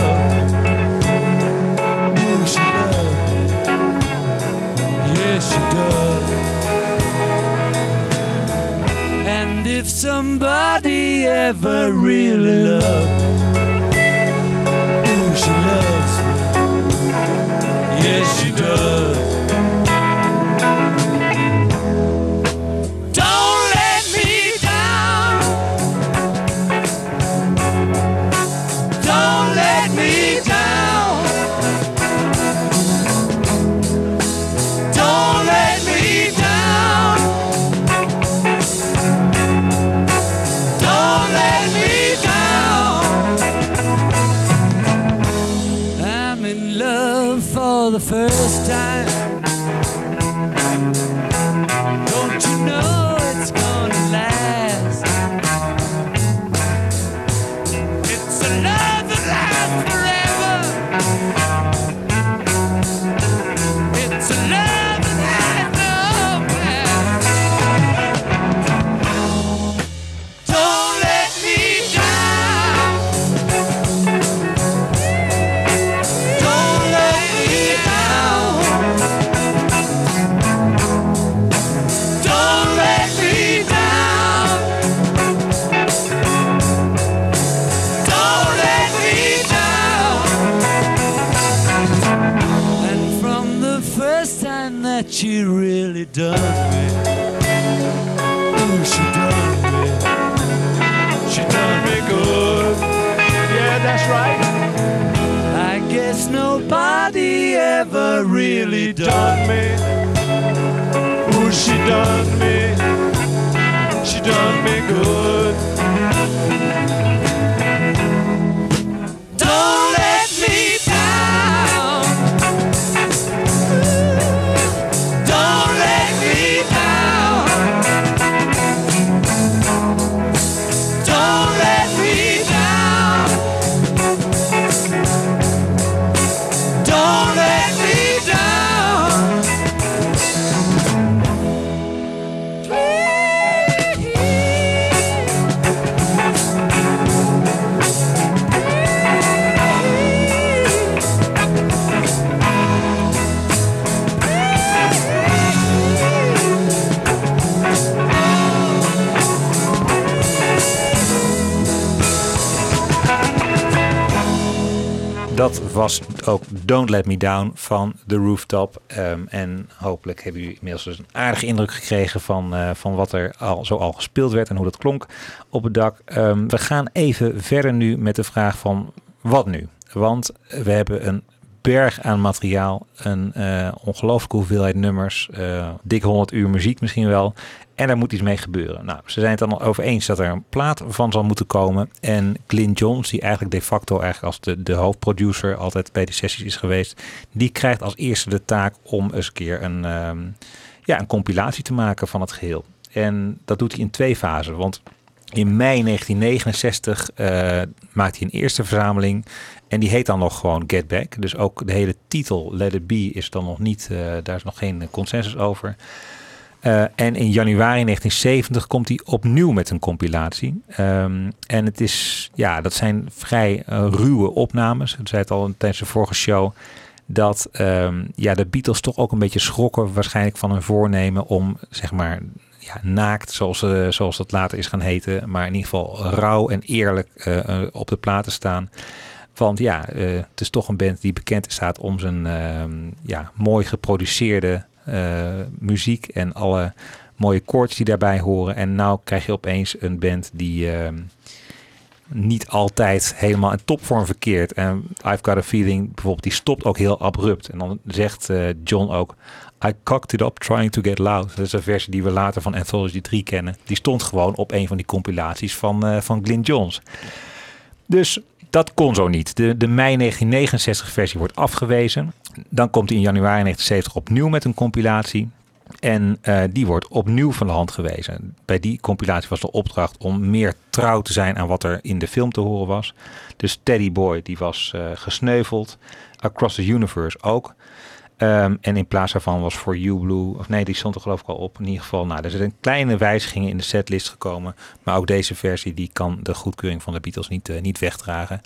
Who she love? Yes, she does. And if somebody ever really loved, who she loves. Yes, she does. Me. Oh, she done me. Was ook Don't Let Me Down van The Rooftop. Ehm, en hopelijk hebben jullie inmiddels dus een aardige indruk gekregen van, eh, van wat er al, zo al gespeeld werd en hoe dat klonk op het dak. Ehm, we gaan even verder nu met de vraag van wat nu? Want we hebben een berg aan materiaal. Een eh, ongelooflijke hoeveelheid nummers. eh dik 100 uur muziek misschien wel. En daar moet iets mee gebeuren. Nou, ze zijn het dan al over eens dat er een plaat van zal moeten komen. En Glyn Johns, die eigenlijk de facto eigenlijk als de, de hoofdproducer altijd bij die sessies is geweest. Die krijgt als eerste de taak om eens een keer een, ehm, ja, een compilatie te maken van het geheel. En dat doet hij in twee fasen. Want in mei 1969 eh, maakt hij een eerste verzameling. En die heet dan nog gewoon Get Back. Dus ook de hele titel Let It Be is dan nog niet, eh, daar is nog geen consensus over. Eh, en in januari 1970 komt hij opnieuw met een compilatie. Ehm, en het is, ja, dat zijn vrij eh, ruwe opnames. Ik zei het al tijdens de vorige show. Dat ehm, ja, de Beatles toch ook een beetje schrokken waarschijnlijk van hun voornemen om, zeg maar, ja, naakt, zoals, eh, zoals dat later is gaan heten. Maar in ieder geval rauw en eerlijk op de plaat te staan. Want ja, het is toch een band die bekend staat om zijn ehm, ja, mooi geproduceerde muziek en alle mooie chords die daarbij horen. En nou krijg je opeens een band die ehm, niet altijd helemaal in topvorm verkeert. En I've Got a Feeling bijvoorbeeld, die stopt ook heel abrupt. En dan zegt eh, John ook, I cocked it up trying to get loud. Dat is een versie die we later van Anthology 3 kennen. Die stond gewoon op een van die compilaties van, eh van Glyn Johns. Dus dat kon zo niet. De, de mei 1969 versie wordt afgewezen. Dan komt hij in januari 1970 opnieuw met een compilatie. En eh, die wordt opnieuw van de hand gewezen. Bij die compilatie was de opdracht om meer trouw te zijn aan wat er in de film te horen was. Dus Teddy Boy die was eh, gesneuveld. Across the Universe ook. Ehm, en in plaats daarvan was For You Blue, of nee, die stond er geloof ik al op. In ieder geval, nou, er zijn kleine wijzigingen in de setlist gekomen. Maar ook deze versie, die kan de goedkeuring van de Beatles niet, eh, niet wegdragen.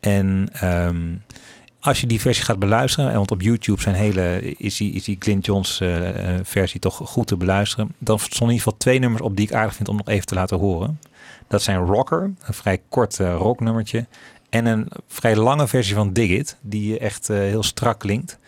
En ehm, als je die versie gaat beluisteren, en want op YouTube zijn hele, is die, is die Clint Johns eh, eh, versie toch goed te beluisteren. Dan stonden in ieder geval twee nummers op die ik aardig vind om nog even te laten horen. Dat zijn Rocker, een vrij kort eh, rocknummertje. En een vrij lange versie van Dig It, die echt eh, heel strak klinkt.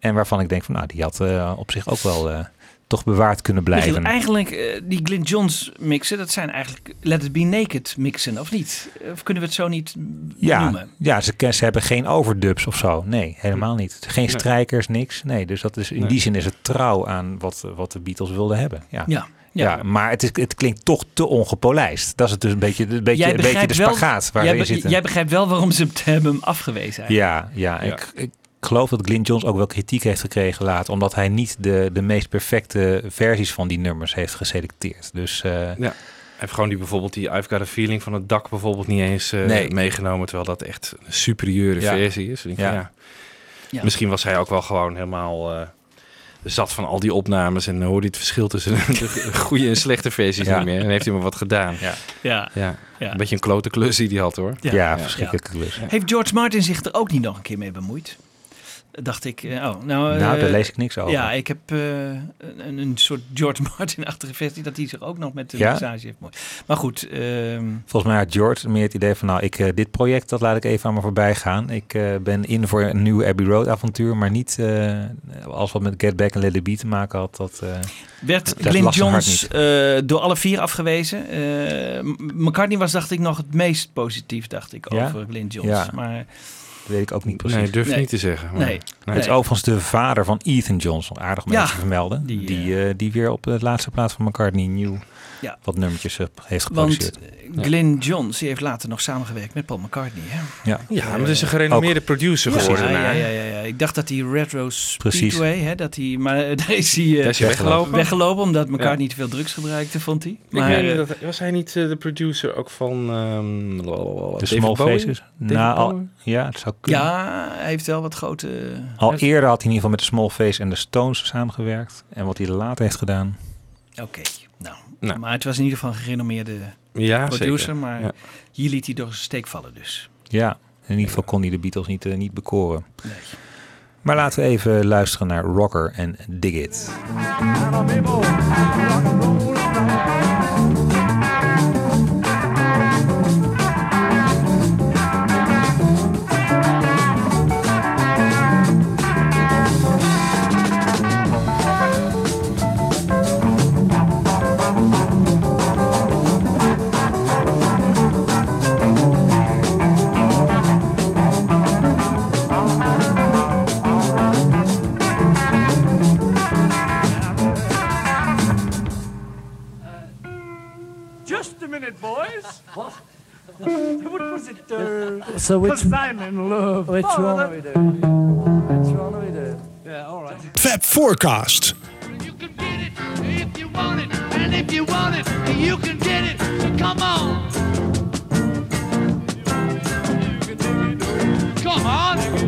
En waarvan ik denk van, nou, die had eh, op zich ook wel eh, toch bewaard kunnen blijven. Michiel, eigenlijk, eh, die Glyn Johns mixen, dat zijn eigenlijk Let It Be Naked mixen, of niet? Of kunnen we het zo niet Ja, noemen? ja ze, ze hebben geen overdubs of zo. Nee, helemaal niet. Geen strijkers, niks. Nee, dus dat is, in Nee. die zin is het trouw aan wat, wat de Beatles wilden hebben. Ja, Ja, ja. maar het, is, het klinkt toch te ongepolijst. Dat is het dus een beetje, een beetje, een beetje de spagaat waar jij, we zitten. jij begrijpt wel waarom ze het hebben afgewezen. eigenlijk. Ja, ja, Ik, ik geloof dat Glyn Johns ook wel kritiek heeft gekregen later. Omdat hij niet de, de meest perfecte versies van die nummers heeft geselecteerd. Dus eh, Ja. Hij heeft gewoon die bijvoorbeeld die I've Got a Feeling van het dak bijvoorbeeld niet eens eh, Nee. meegenomen. Terwijl dat echt een superieure Ja. versie is. Denk, Ja. ja. Ja. Misschien was hij ook wel gewoon helemaal eh, zat van al die opnames. En hoorde hij het verschil tussen de goede en slechte versies Ja. niet meer. En heeft hij maar wat gedaan. Ja. Ja. ja. Ja. Een beetje een klote klus die hij had hoor. Ja, verschrikkelijke klus. Heeft George Martin zich er ook niet nog een keer mee bemoeid? Dacht ik, eh, oh, nou... Nou, eh, daar lees ik niks over. Ja, ik heb eh, een, een soort George Martin-achtige versie... dat hij zich ook nog met de Ja? mixage heeft bemoeid. Maar goed, ehm, Volgens mij had George meer het idee van, nou, ik, eh, dit project, dat laat ik even aan me voorbij gaan. Ik eh, ben in voor een nieuw Abbey Road avontuur, maar niet eh, als wat met Get Back en Let It Be te maken had. Dat, eh, werd hart Johns eh, door alle vier afgewezen. Eh, McCartney was, dacht ik, nog het meest positief, dacht ik, Ja? over Glyn Johns. Ja. Maar weet ik ook niet precies. Nee, durf niet te zeggen. maar- Nee. Het is overigens de vader van Ethan Johnson, aardig om Ja. te vermelden. Die, die, eh, die weer op de laatste plaats van McCartney nieuw Ja. wat nummertjes eh, heeft Want geproduceerd. eh, Glyn Johns die heeft later nog samengewerkt met Paul McCartney. Hè? Ja. Ja, maar het is een gerenommeerde Ook. producer Ja, geworden. ja, ja, ja, ja. Ik dacht dat hij Retro Precies. Speedway, hè, dat hij, maar eh, daar is hij, eh, Daar is hij weggelopen. weggelopen omdat McCartney niet te veel drugs gebruikte, vond hij. Ik Maar, eh, dat, was hij niet eh, de producer ook van ehm De Small Bowie? Faces. Nou, al, ja, het zou kunnen. ja, hij heeft wel wat grote... Al eerder had hij in ieder geval met de Small Face en de Stones samengewerkt. En wat hij later heeft gedaan. Oké, nou, Nou. Maar het was in ieder geval een gerenommeerde Ja, producer. zeker. Maar Ja. hier liet hij door zijn steek vallen dus. Ja, in ieder geval kon hij de Beatles niet, eh, niet bekoren. Nee. Maar laten we even luisteren naar Rocker en Dig It. Compositor. Uh, so which- 'cause I'm in love. which Oh, one are we doing? Which one are we doing? Yeah, all right. Fab Forecast. If you want it, and if you want it, you can get it. So come on. Come on.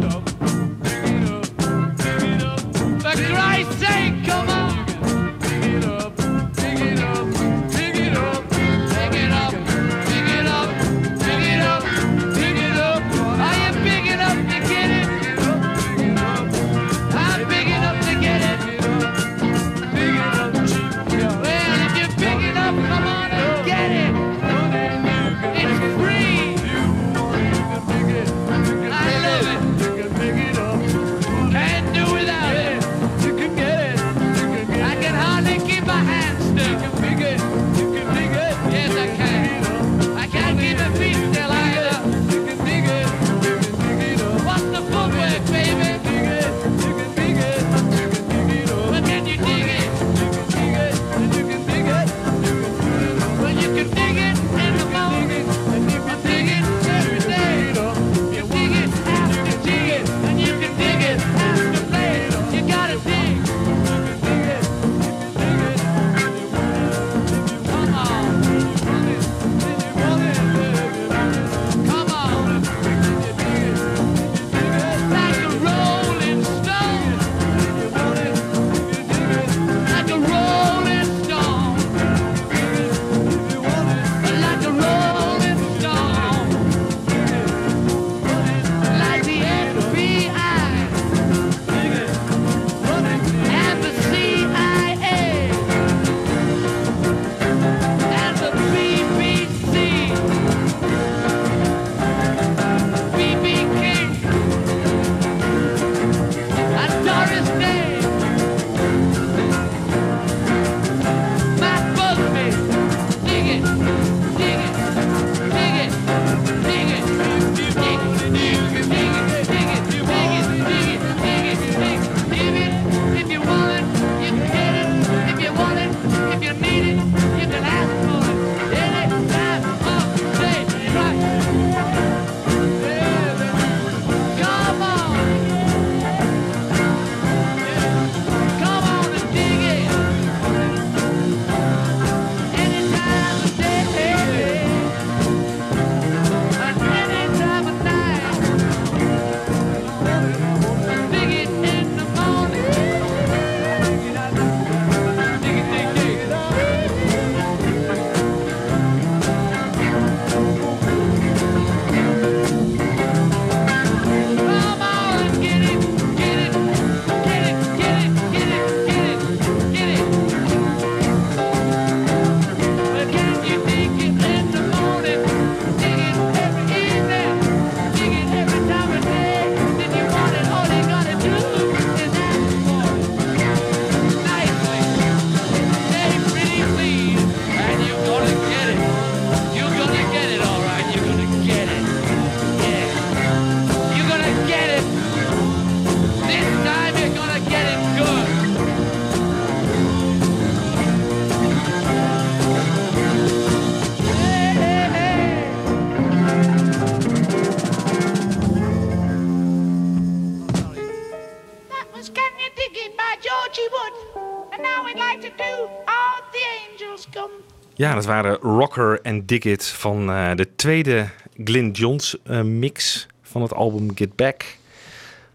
Dat waren Rocker en Dig It van eh, de tweede Glyn Johns eh, mix van het album Get Back.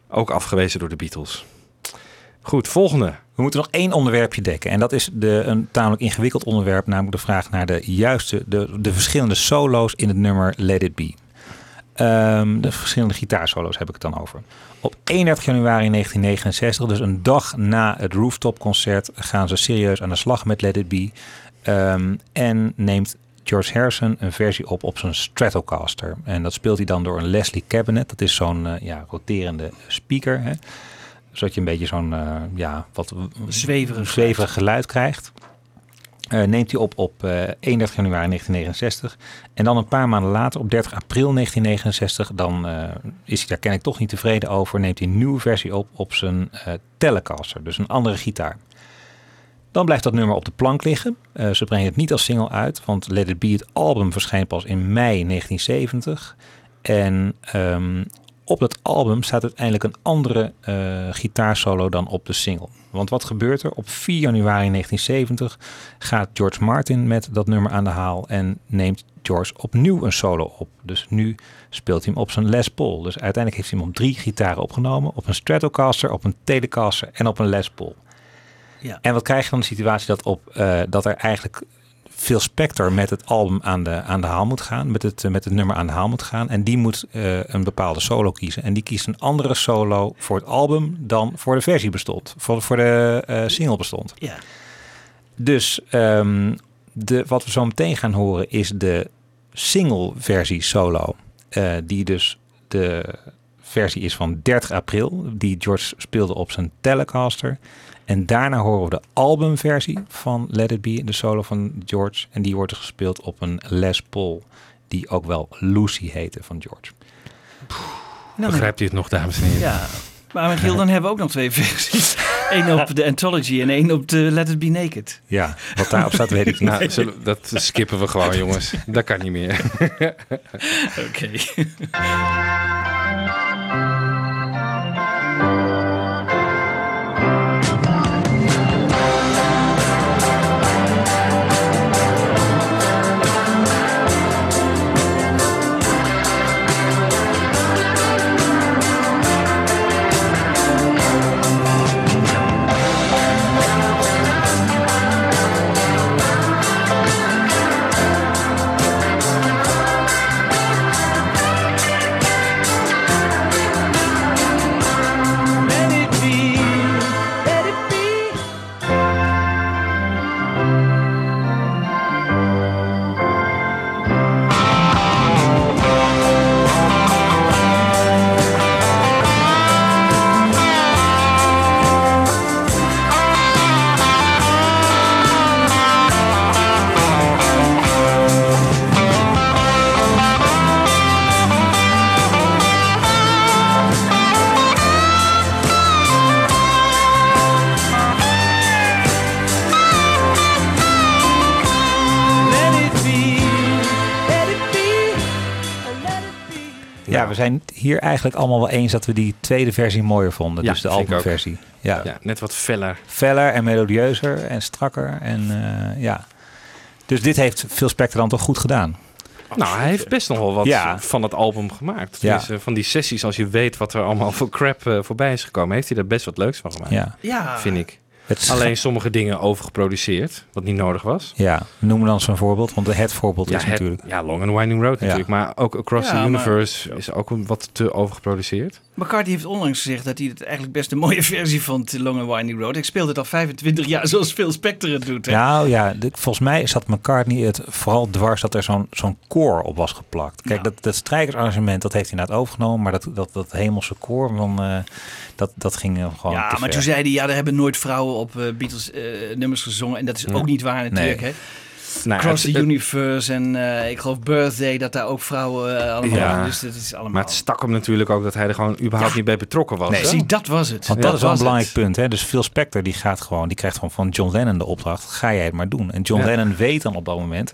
Ook afgewezen door de Beatles. Goed, volgende. We moeten nog één onderwerpje dekken. En dat is de, een tamelijk ingewikkeld onderwerp. Namelijk de vraag naar de juiste, de, de verschillende solo's in het nummer Let It Be. Ehm, de verschillende gitaarsolo's heb ik het dan over. Op 31 januari 1969, dus een dag na het Rooftop concert, gaan ze serieus aan de slag met Let It Be. Ehm, en neemt George Harrison een versie op op zijn Stratocaster. En dat speelt hij dan door een Leslie Cabinet. Dat is zo'n eh, ja, roterende speaker. Hè? Zodat je een beetje zo'n eh, ja, wat Zweverig zweverig geluid krijgt. Eh, neemt hij op op eh 31 januari 1969. En dan een paar maanden later, op 30 april 1969, dan is hij daar kennelijk toch niet tevreden over. Neemt hij een nieuwe versie op op zijn Telecaster, dus een andere gitaar. Dan blijft dat nummer op de plank liggen. Eh, ze brengen het niet als single uit, want Let It Be, het album, verschijnt pas in mei 1970. En ehm, op dat album staat uiteindelijk een andere eh, gitaarsolo dan op de single. Want wat gebeurt er? Op 4 januari 1970 gaat George Martin met dat nummer aan de haal en neemt George opnieuw een solo op. Dus nu speelt hij hem op zijn Les Paul. Dus uiteindelijk heeft hij hem op drie gitaren opgenomen. Op een Stratocaster, op een Telecaster en op een Les Paul. Ja. En wat krijg je dan de situatie dat, op, eh, dat er eigenlijk Phil Spector met het album aan de, aan de haal moet gaan, met het, met het nummer aan de haal moet gaan. En die moet eh, een bepaalde solo kiezen. En die kiest een andere solo voor het album dan voor de versie bestond, voor, voor de eh, single bestond. Ja. Dus ehm, de, wat we zo meteen gaan horen is de single versie solo. die dus de versie is van 30 april. Die George speelde op zijn Telecaster. En daarna horen we de albumversie van Let It Be, de solo van George. En die wordt gespeeld op een Les Paul, die ook wel Lucy heette van George. Nou, Begrijpt u het nog, dames en heren? Ja, maar Michiel, dan hebben we ook nog twee versies. Eén op de Anthology en één op de Let It Be Naked. Ja, wat daarop staat weet ik niet. Nou, dat skippen we gewoon, jongens. Dat kan niet meer. Oké. We zijn hier eigenlijk allemaal wel eens dat we die tweede versie mooier vonden. Ja, dus de albumversie. Ja. Ja, net wat feller. Feller en melodieuzer en strakker. En eh, ja. Dus dit heeft Phil Spector dan toch goed gedaan. Nou, hij heeft best nog wel wat Ja. van het album gemaakt. Ja. Dus, van die sessies, als je weet wat er allemaal voor crap eh, voorbij is gekomen, heeft hij daar best wat leuks van gemaakt. Ja. Ja. Vind ik. Het is- Alleen sommige dingen overgeproduceerd, wat niet nodig was. Ja, noem dan zo'n voorbeeld, want het voorbeeld Ja, is het- natuurlijk. ja, Long and Winding Road Ja. natuurlijk. Maar ook Across Ja, the maar- Universe is ook een wat te overgeproduceerd. McCartney heeft onlangs gezegd dat hij het eigenlijk best een mooie versie vond, Long and Winding Road. Ik speelde het al 25 jaar zoals Phil Spector het doet. Hè? Nou ja, de- volgens mij zat McCartney het vooral dwars dat er zo'n zo'n koor op was geplakt. Kijk, dat, dat strijkersarrangement, dat heeft hij inderdaad overgenomen. Maar dat, dat, dat hemelse koor, van, eh, dat, dat ging eh, gewoon Ja, te maar ver. toen zei hij, ja, er hebben nooit vrouwen op eh, Beatles eh, nummers gezongen. En dat is ook niet waar natuurlijk, Nee. hè? Nou, Cross het- the Universe en eh, ik geloof Birthday, dat daar ook vrouwen allemaal... Ja. Dus dat is allemaal... Maar het stak hem natuurlijk ook dat hij er gewoon überhaupt Ja. niet bij betrokken was. Nee, hè? Zie, dat was het. Want dat is wel een belangrijk het. punt. Hè? Dus Phil Spector die gaat gewoon, die krijgt gewoon van John Lennon de opdracht. Ga jij het maar doen. En John Ja. Lennon weet dan op dat moment.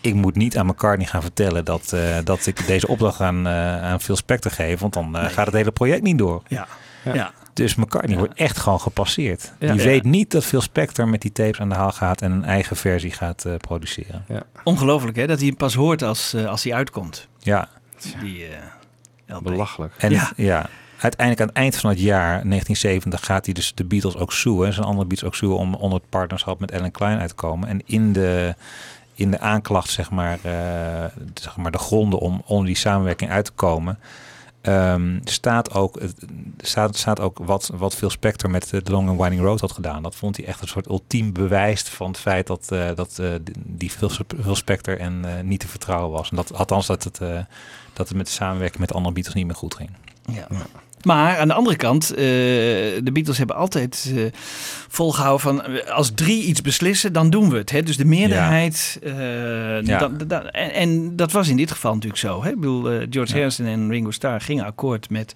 Ik moet niet aan McCartney gaan vertellen dat, eh, dat ik deze opdracht aan, aan Phil Spector geef. Want dan eh, gaat het hele project niet door. Ja. Ja. Dus McCartney wordt echt gewoon gepasseerd. Ja. Die Ja. weet niet dat Phil Spector met die tapes aan de haal gaat en een eigen versie gaat eh, produceren. Ja. Ongelooflijk, hè? Dat hij hem pas hoort als, eh, als hij uitkomt. Ja. Die eh LP. Belachelijk. En Ja. ja. uiteindelijk aan het eind van het jaar 1970 gaat hij dus de Beatles ook zoeken. Zijn andere Beatles ook zoeken om onder het partnerschap met Ellen Klein uit te komen. En in de, in de aanklacht, zeg maar, eh, zeg maar de gronden om onder die samenwerking uit te komen. Ehm, staat, ook, staat, staat ook wat, wat Phil Spector met de Long and Winding Road had gedaan. Dat vond hij echt een soort ultiem bewijs van het feit dat, eh, dat eh, die Phil, Phil Spector en eh, niet te vertrouwen was. En dat, althans dat het, eh, dat het met de samenwerking met de andere Beatles niet meer goed ging. Ja. Maar aan de andere kant, eh, de Beatles hebben altijd eh, volgehouden van als drie iets beslissen, dan doen we het. Hè? Dus de meerderheid. eh, Ja. dan- dan- en, en dat was in dit geval natuurlijk zo. Hè? Ik bedoel, George Harrison en Ringo Starr gingen akkoord met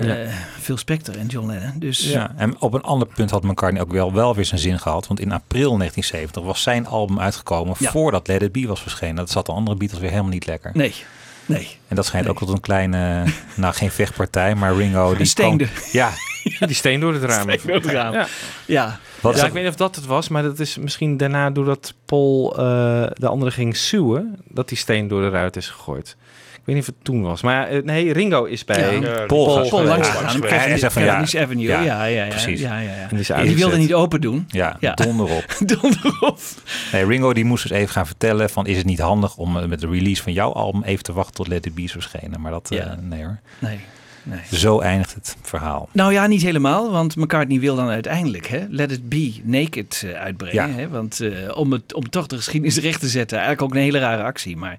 Ja. Phil Spector en John Lennon. Dus Ja, en op een ander punt had McCartney ook wel, wel weer zijn zin gehad. Want in april 1970 was zijn album uitgekomen Ja. voordat Let It Be was verschenen. Dat zat de andere Beatles weer helemaal niet lekker. Nee, nee. En dat schijnt ook tot een kleine, nou geen vechtpartij, maar Ringo... Die steende. kwam- ja, Die steen door het raam. Steen door het raam. Ja. Ja. Wat ja, is ik weet niet of dat het was, maar dat is misschien daarna doordat Paul eh, de andere ging suwen, dat die steen door de ruit is gegooid. Ik weet niet of het toen was. Maar eh, nee, Ringo is bij Ja. Paul, Paul geweest. Paul langs Ja, gegaan. hij Cavendish, zegt van, ja, Cavendish Avenue. Ja, ja, ja. ja, precies. Ja, ja, ja. En die is Die wilde niet open doen. ja, Ja. donder op. Donder op. Nee, Ringo die moest dus even gaan vertellen van is het niet handig om eh, met de release van jouw album even te wachten tot Let It Be is verschenen. Maar dat, eh, nee hoor. Nee, nee. Zo eindigt het verhaal. Nou ja, niet helemaal, want McCartney wil dan uiteindelijk hè, Let It Be Naked uitbrengen. Ja. Hè, want eh, om, het, om toch de geschiedenis recht te zetten, eigenlijk ook een hele rare actie. Maar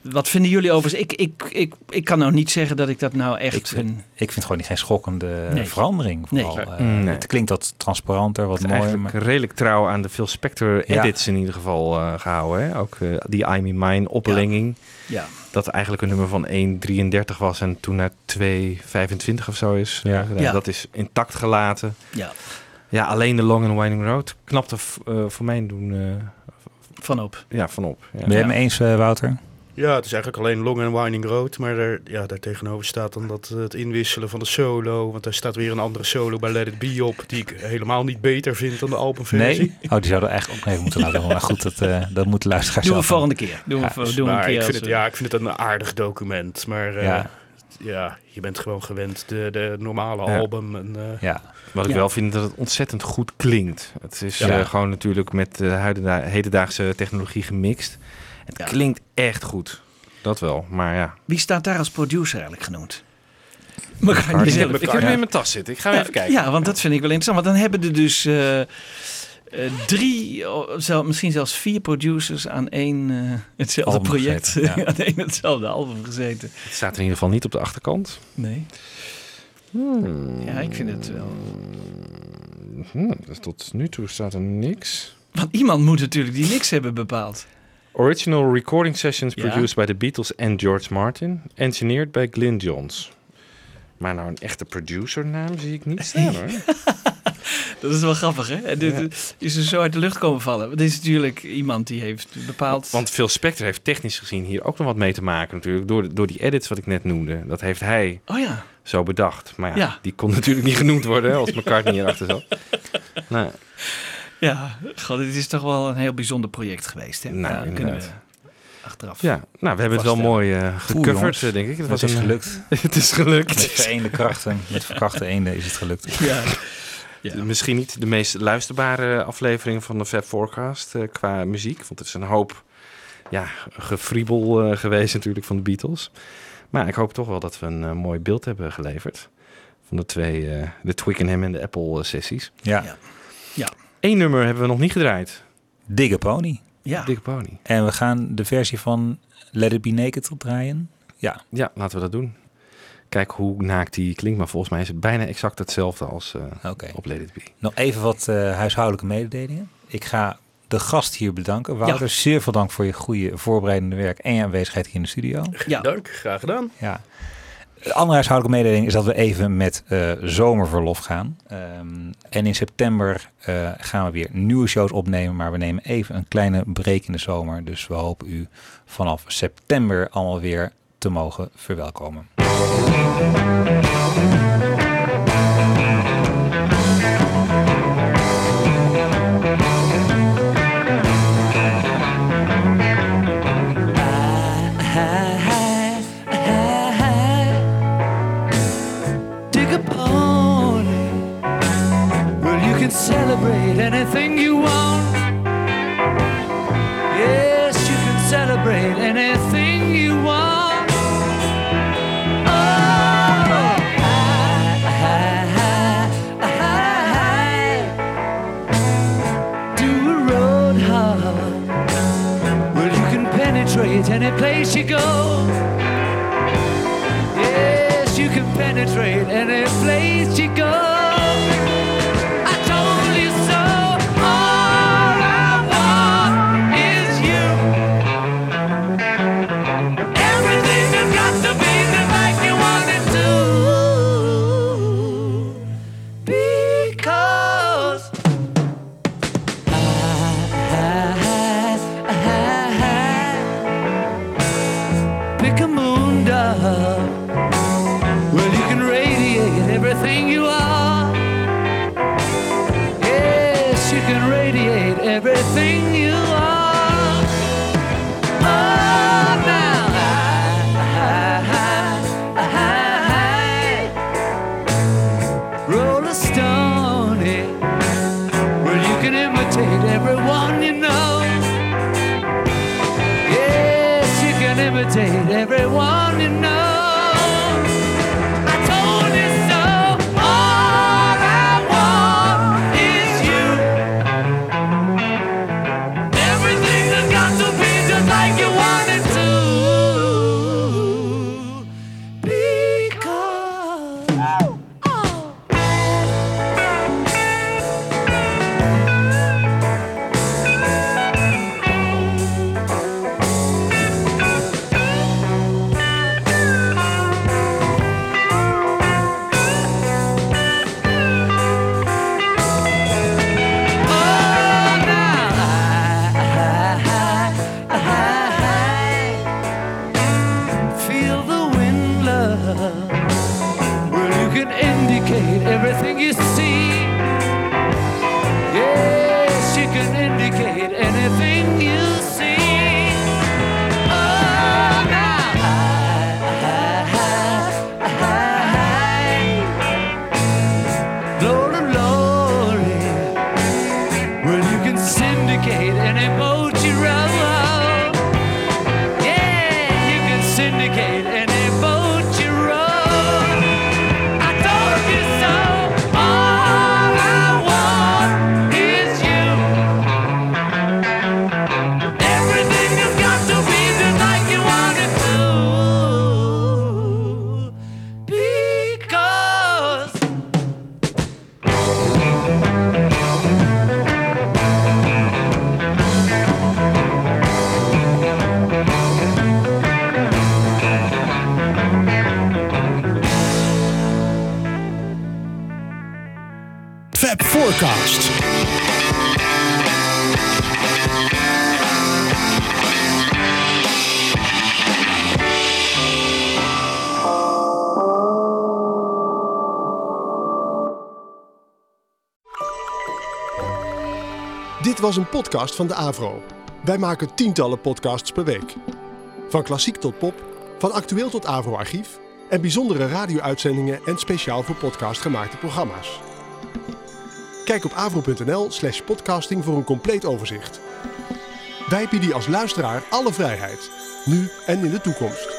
wat vinden jullie over? Ik, ik, ik, ik kan nou niet zeggen dat ik dat nou echt... Ik vind, een, ik vind het gewoon niet geen schokkende Nee. verandering. Nee. Vooral. Eh, Nee. Het klinkt wat transparanter, wat mooier. eigenlijk Maar, redelijk trouw aan de Phil Spector Ja. edits in ieder geval eh, gehouden. Hè? Ook eh, die I'm in Mine oplenging. ja. Dat eigenlijk een nummer van 1,33 was en toen naar 2,25 of zo is. Ja. Dat is intact gelaten. ja, Ja, alleen de Long and Winding Road knapte eh, voor mij doen eh, van op. ja, vanop. Ja. ben je het me eens, Wouter? Ja, het is eigenlijk alleen Long and Winding Road. Maar er, ja, daar tegenover staat dan dat, eh, het inwisselen van de solo. Want daar staat weer een andere solo bij Let It Be op. Die ik helemaal niet beter vind dan de albumversie. Nee? Oh, die zouden we eigenlijk ook even moeten laten horen. Maar goed, dat, eh dat moeten luisteraars Doen we volgende keer. Doen we, Ja, Dus doen we een keer ik, vind als het, we- ja, ik vind het een aardig document. Maar eh, Ja. ja. je bent gewoon gewend de, de normale Ja. album. En, eh, Ja, Wat ik Ja. wel vind dat het ontzettend goed klinkt. Het is Ja. eh, gewoon natuurlijk met de hedendaagse technologie gemixt. Het Ja. klinkt echt goed. Dat wel, maar ja. Wie staat daar als producer eigenlijk? McCartney Ik heb, zelf. ik heb hem in mijn tas zitten. Ik ga even kijken. Ja, want dat vind ik wel interessant. Want dan hebben er dus eh, eh, drie, oh, zel- misschien zelfs vier producers aan één eh, hetzelfde Album project. gezeten, ja. aan één hetzelfde album gezeten. Het staat er in ieder geval niet op de achterkant. Nee. Hmm. Ja, ik vind het wel. Hmm, dus tot nu toe staat er niks. Want iemand moet natuurlijk die niks hebben bepaald. Original recording sessions produced by the Beatles and George Martin. Engineered by Glyn Johns. Maar nou een echte producernaam zie ik niet staan hoor. Dat is wel grappig, hè? Dit Ja. is er zo uit de lucht komen vallen. Dit is natuurlijk iemand die heeft bepaald... Want Phil Spector heeft technisch gezien hier ook nog wat mee te maken natuurlijk. Door, door die edits wat ik net noemde. Dat heeft hij Oh ja. zo bedacht. Maar ja, Ja. die kon natuurlijk niet genoemd worden als McCartney hierachter zat. Nou, Ja, god, dit is toch wel een heel bijzonder project geweest, hè? Nou, Ja, kunnen we achteraf. ja, nou, we hebben het wel mooi eh Oeh, gecoverd, denk ik. Het was is een- gelukt. het is gelukt. Met vereende krachten, met verkrachte eenden is het gelukt. Ja. Ja. Misschien niet de meest luisterbare aflevering van de Fab Forecast eh, qua muziek. Want het is een hoop ja, gefriebel eh, geweest natuurlijk van de Beatles. Maar ik hoop toch wel dat we een mooi beeld hebben geleverd. Van de twee, eh, de Twickenham en de Apple sessies. Ja. Ja. Ja. Eén nummer hebben we nog niet gedraaid. Digge Pony. Ja. Dick Pony. En we gaan de versie van Let It Be Naked draaien. Ja, Ja, laten we dat doen. Kijk hoe naakt die klinkt. Maar volgens mij is het bijna exact hetzelfde als eh, oké. op Let It Be. Nog even wat eh, huishoudelijke mededelingen. Ik ga de gast hier bedanken. Wouter, Ja. zeer veel dank voor je goede voorbereidende werk en je aanwezigheid hier in de studio. Ja. Dank, graag gedaan. Ja. De andere huishoudelijke mededeling is dat we even met eh, zomerverlof gaan. Ehm, en in september eh, gaan we weer nieuwe shows opnemen. Maar we nemen even een kleine break in de zomer. Dus we hopen u vanaf september allemaal weer te mogen verwelkomen. Celebrate. Anything is een podcast van de Avro. Wij maken tientallen podcasts per week. Van klassiek tot pop, van actueel tot Avro-archief en bijzondere radio-uitzendingen en speciaal voor podcast gemaakte programma's. Kijk op avro.nl/slash podcasting voor een compleet overzicht. Wij bieden als luisteraar alle vrijheid, nu en in de toekomst.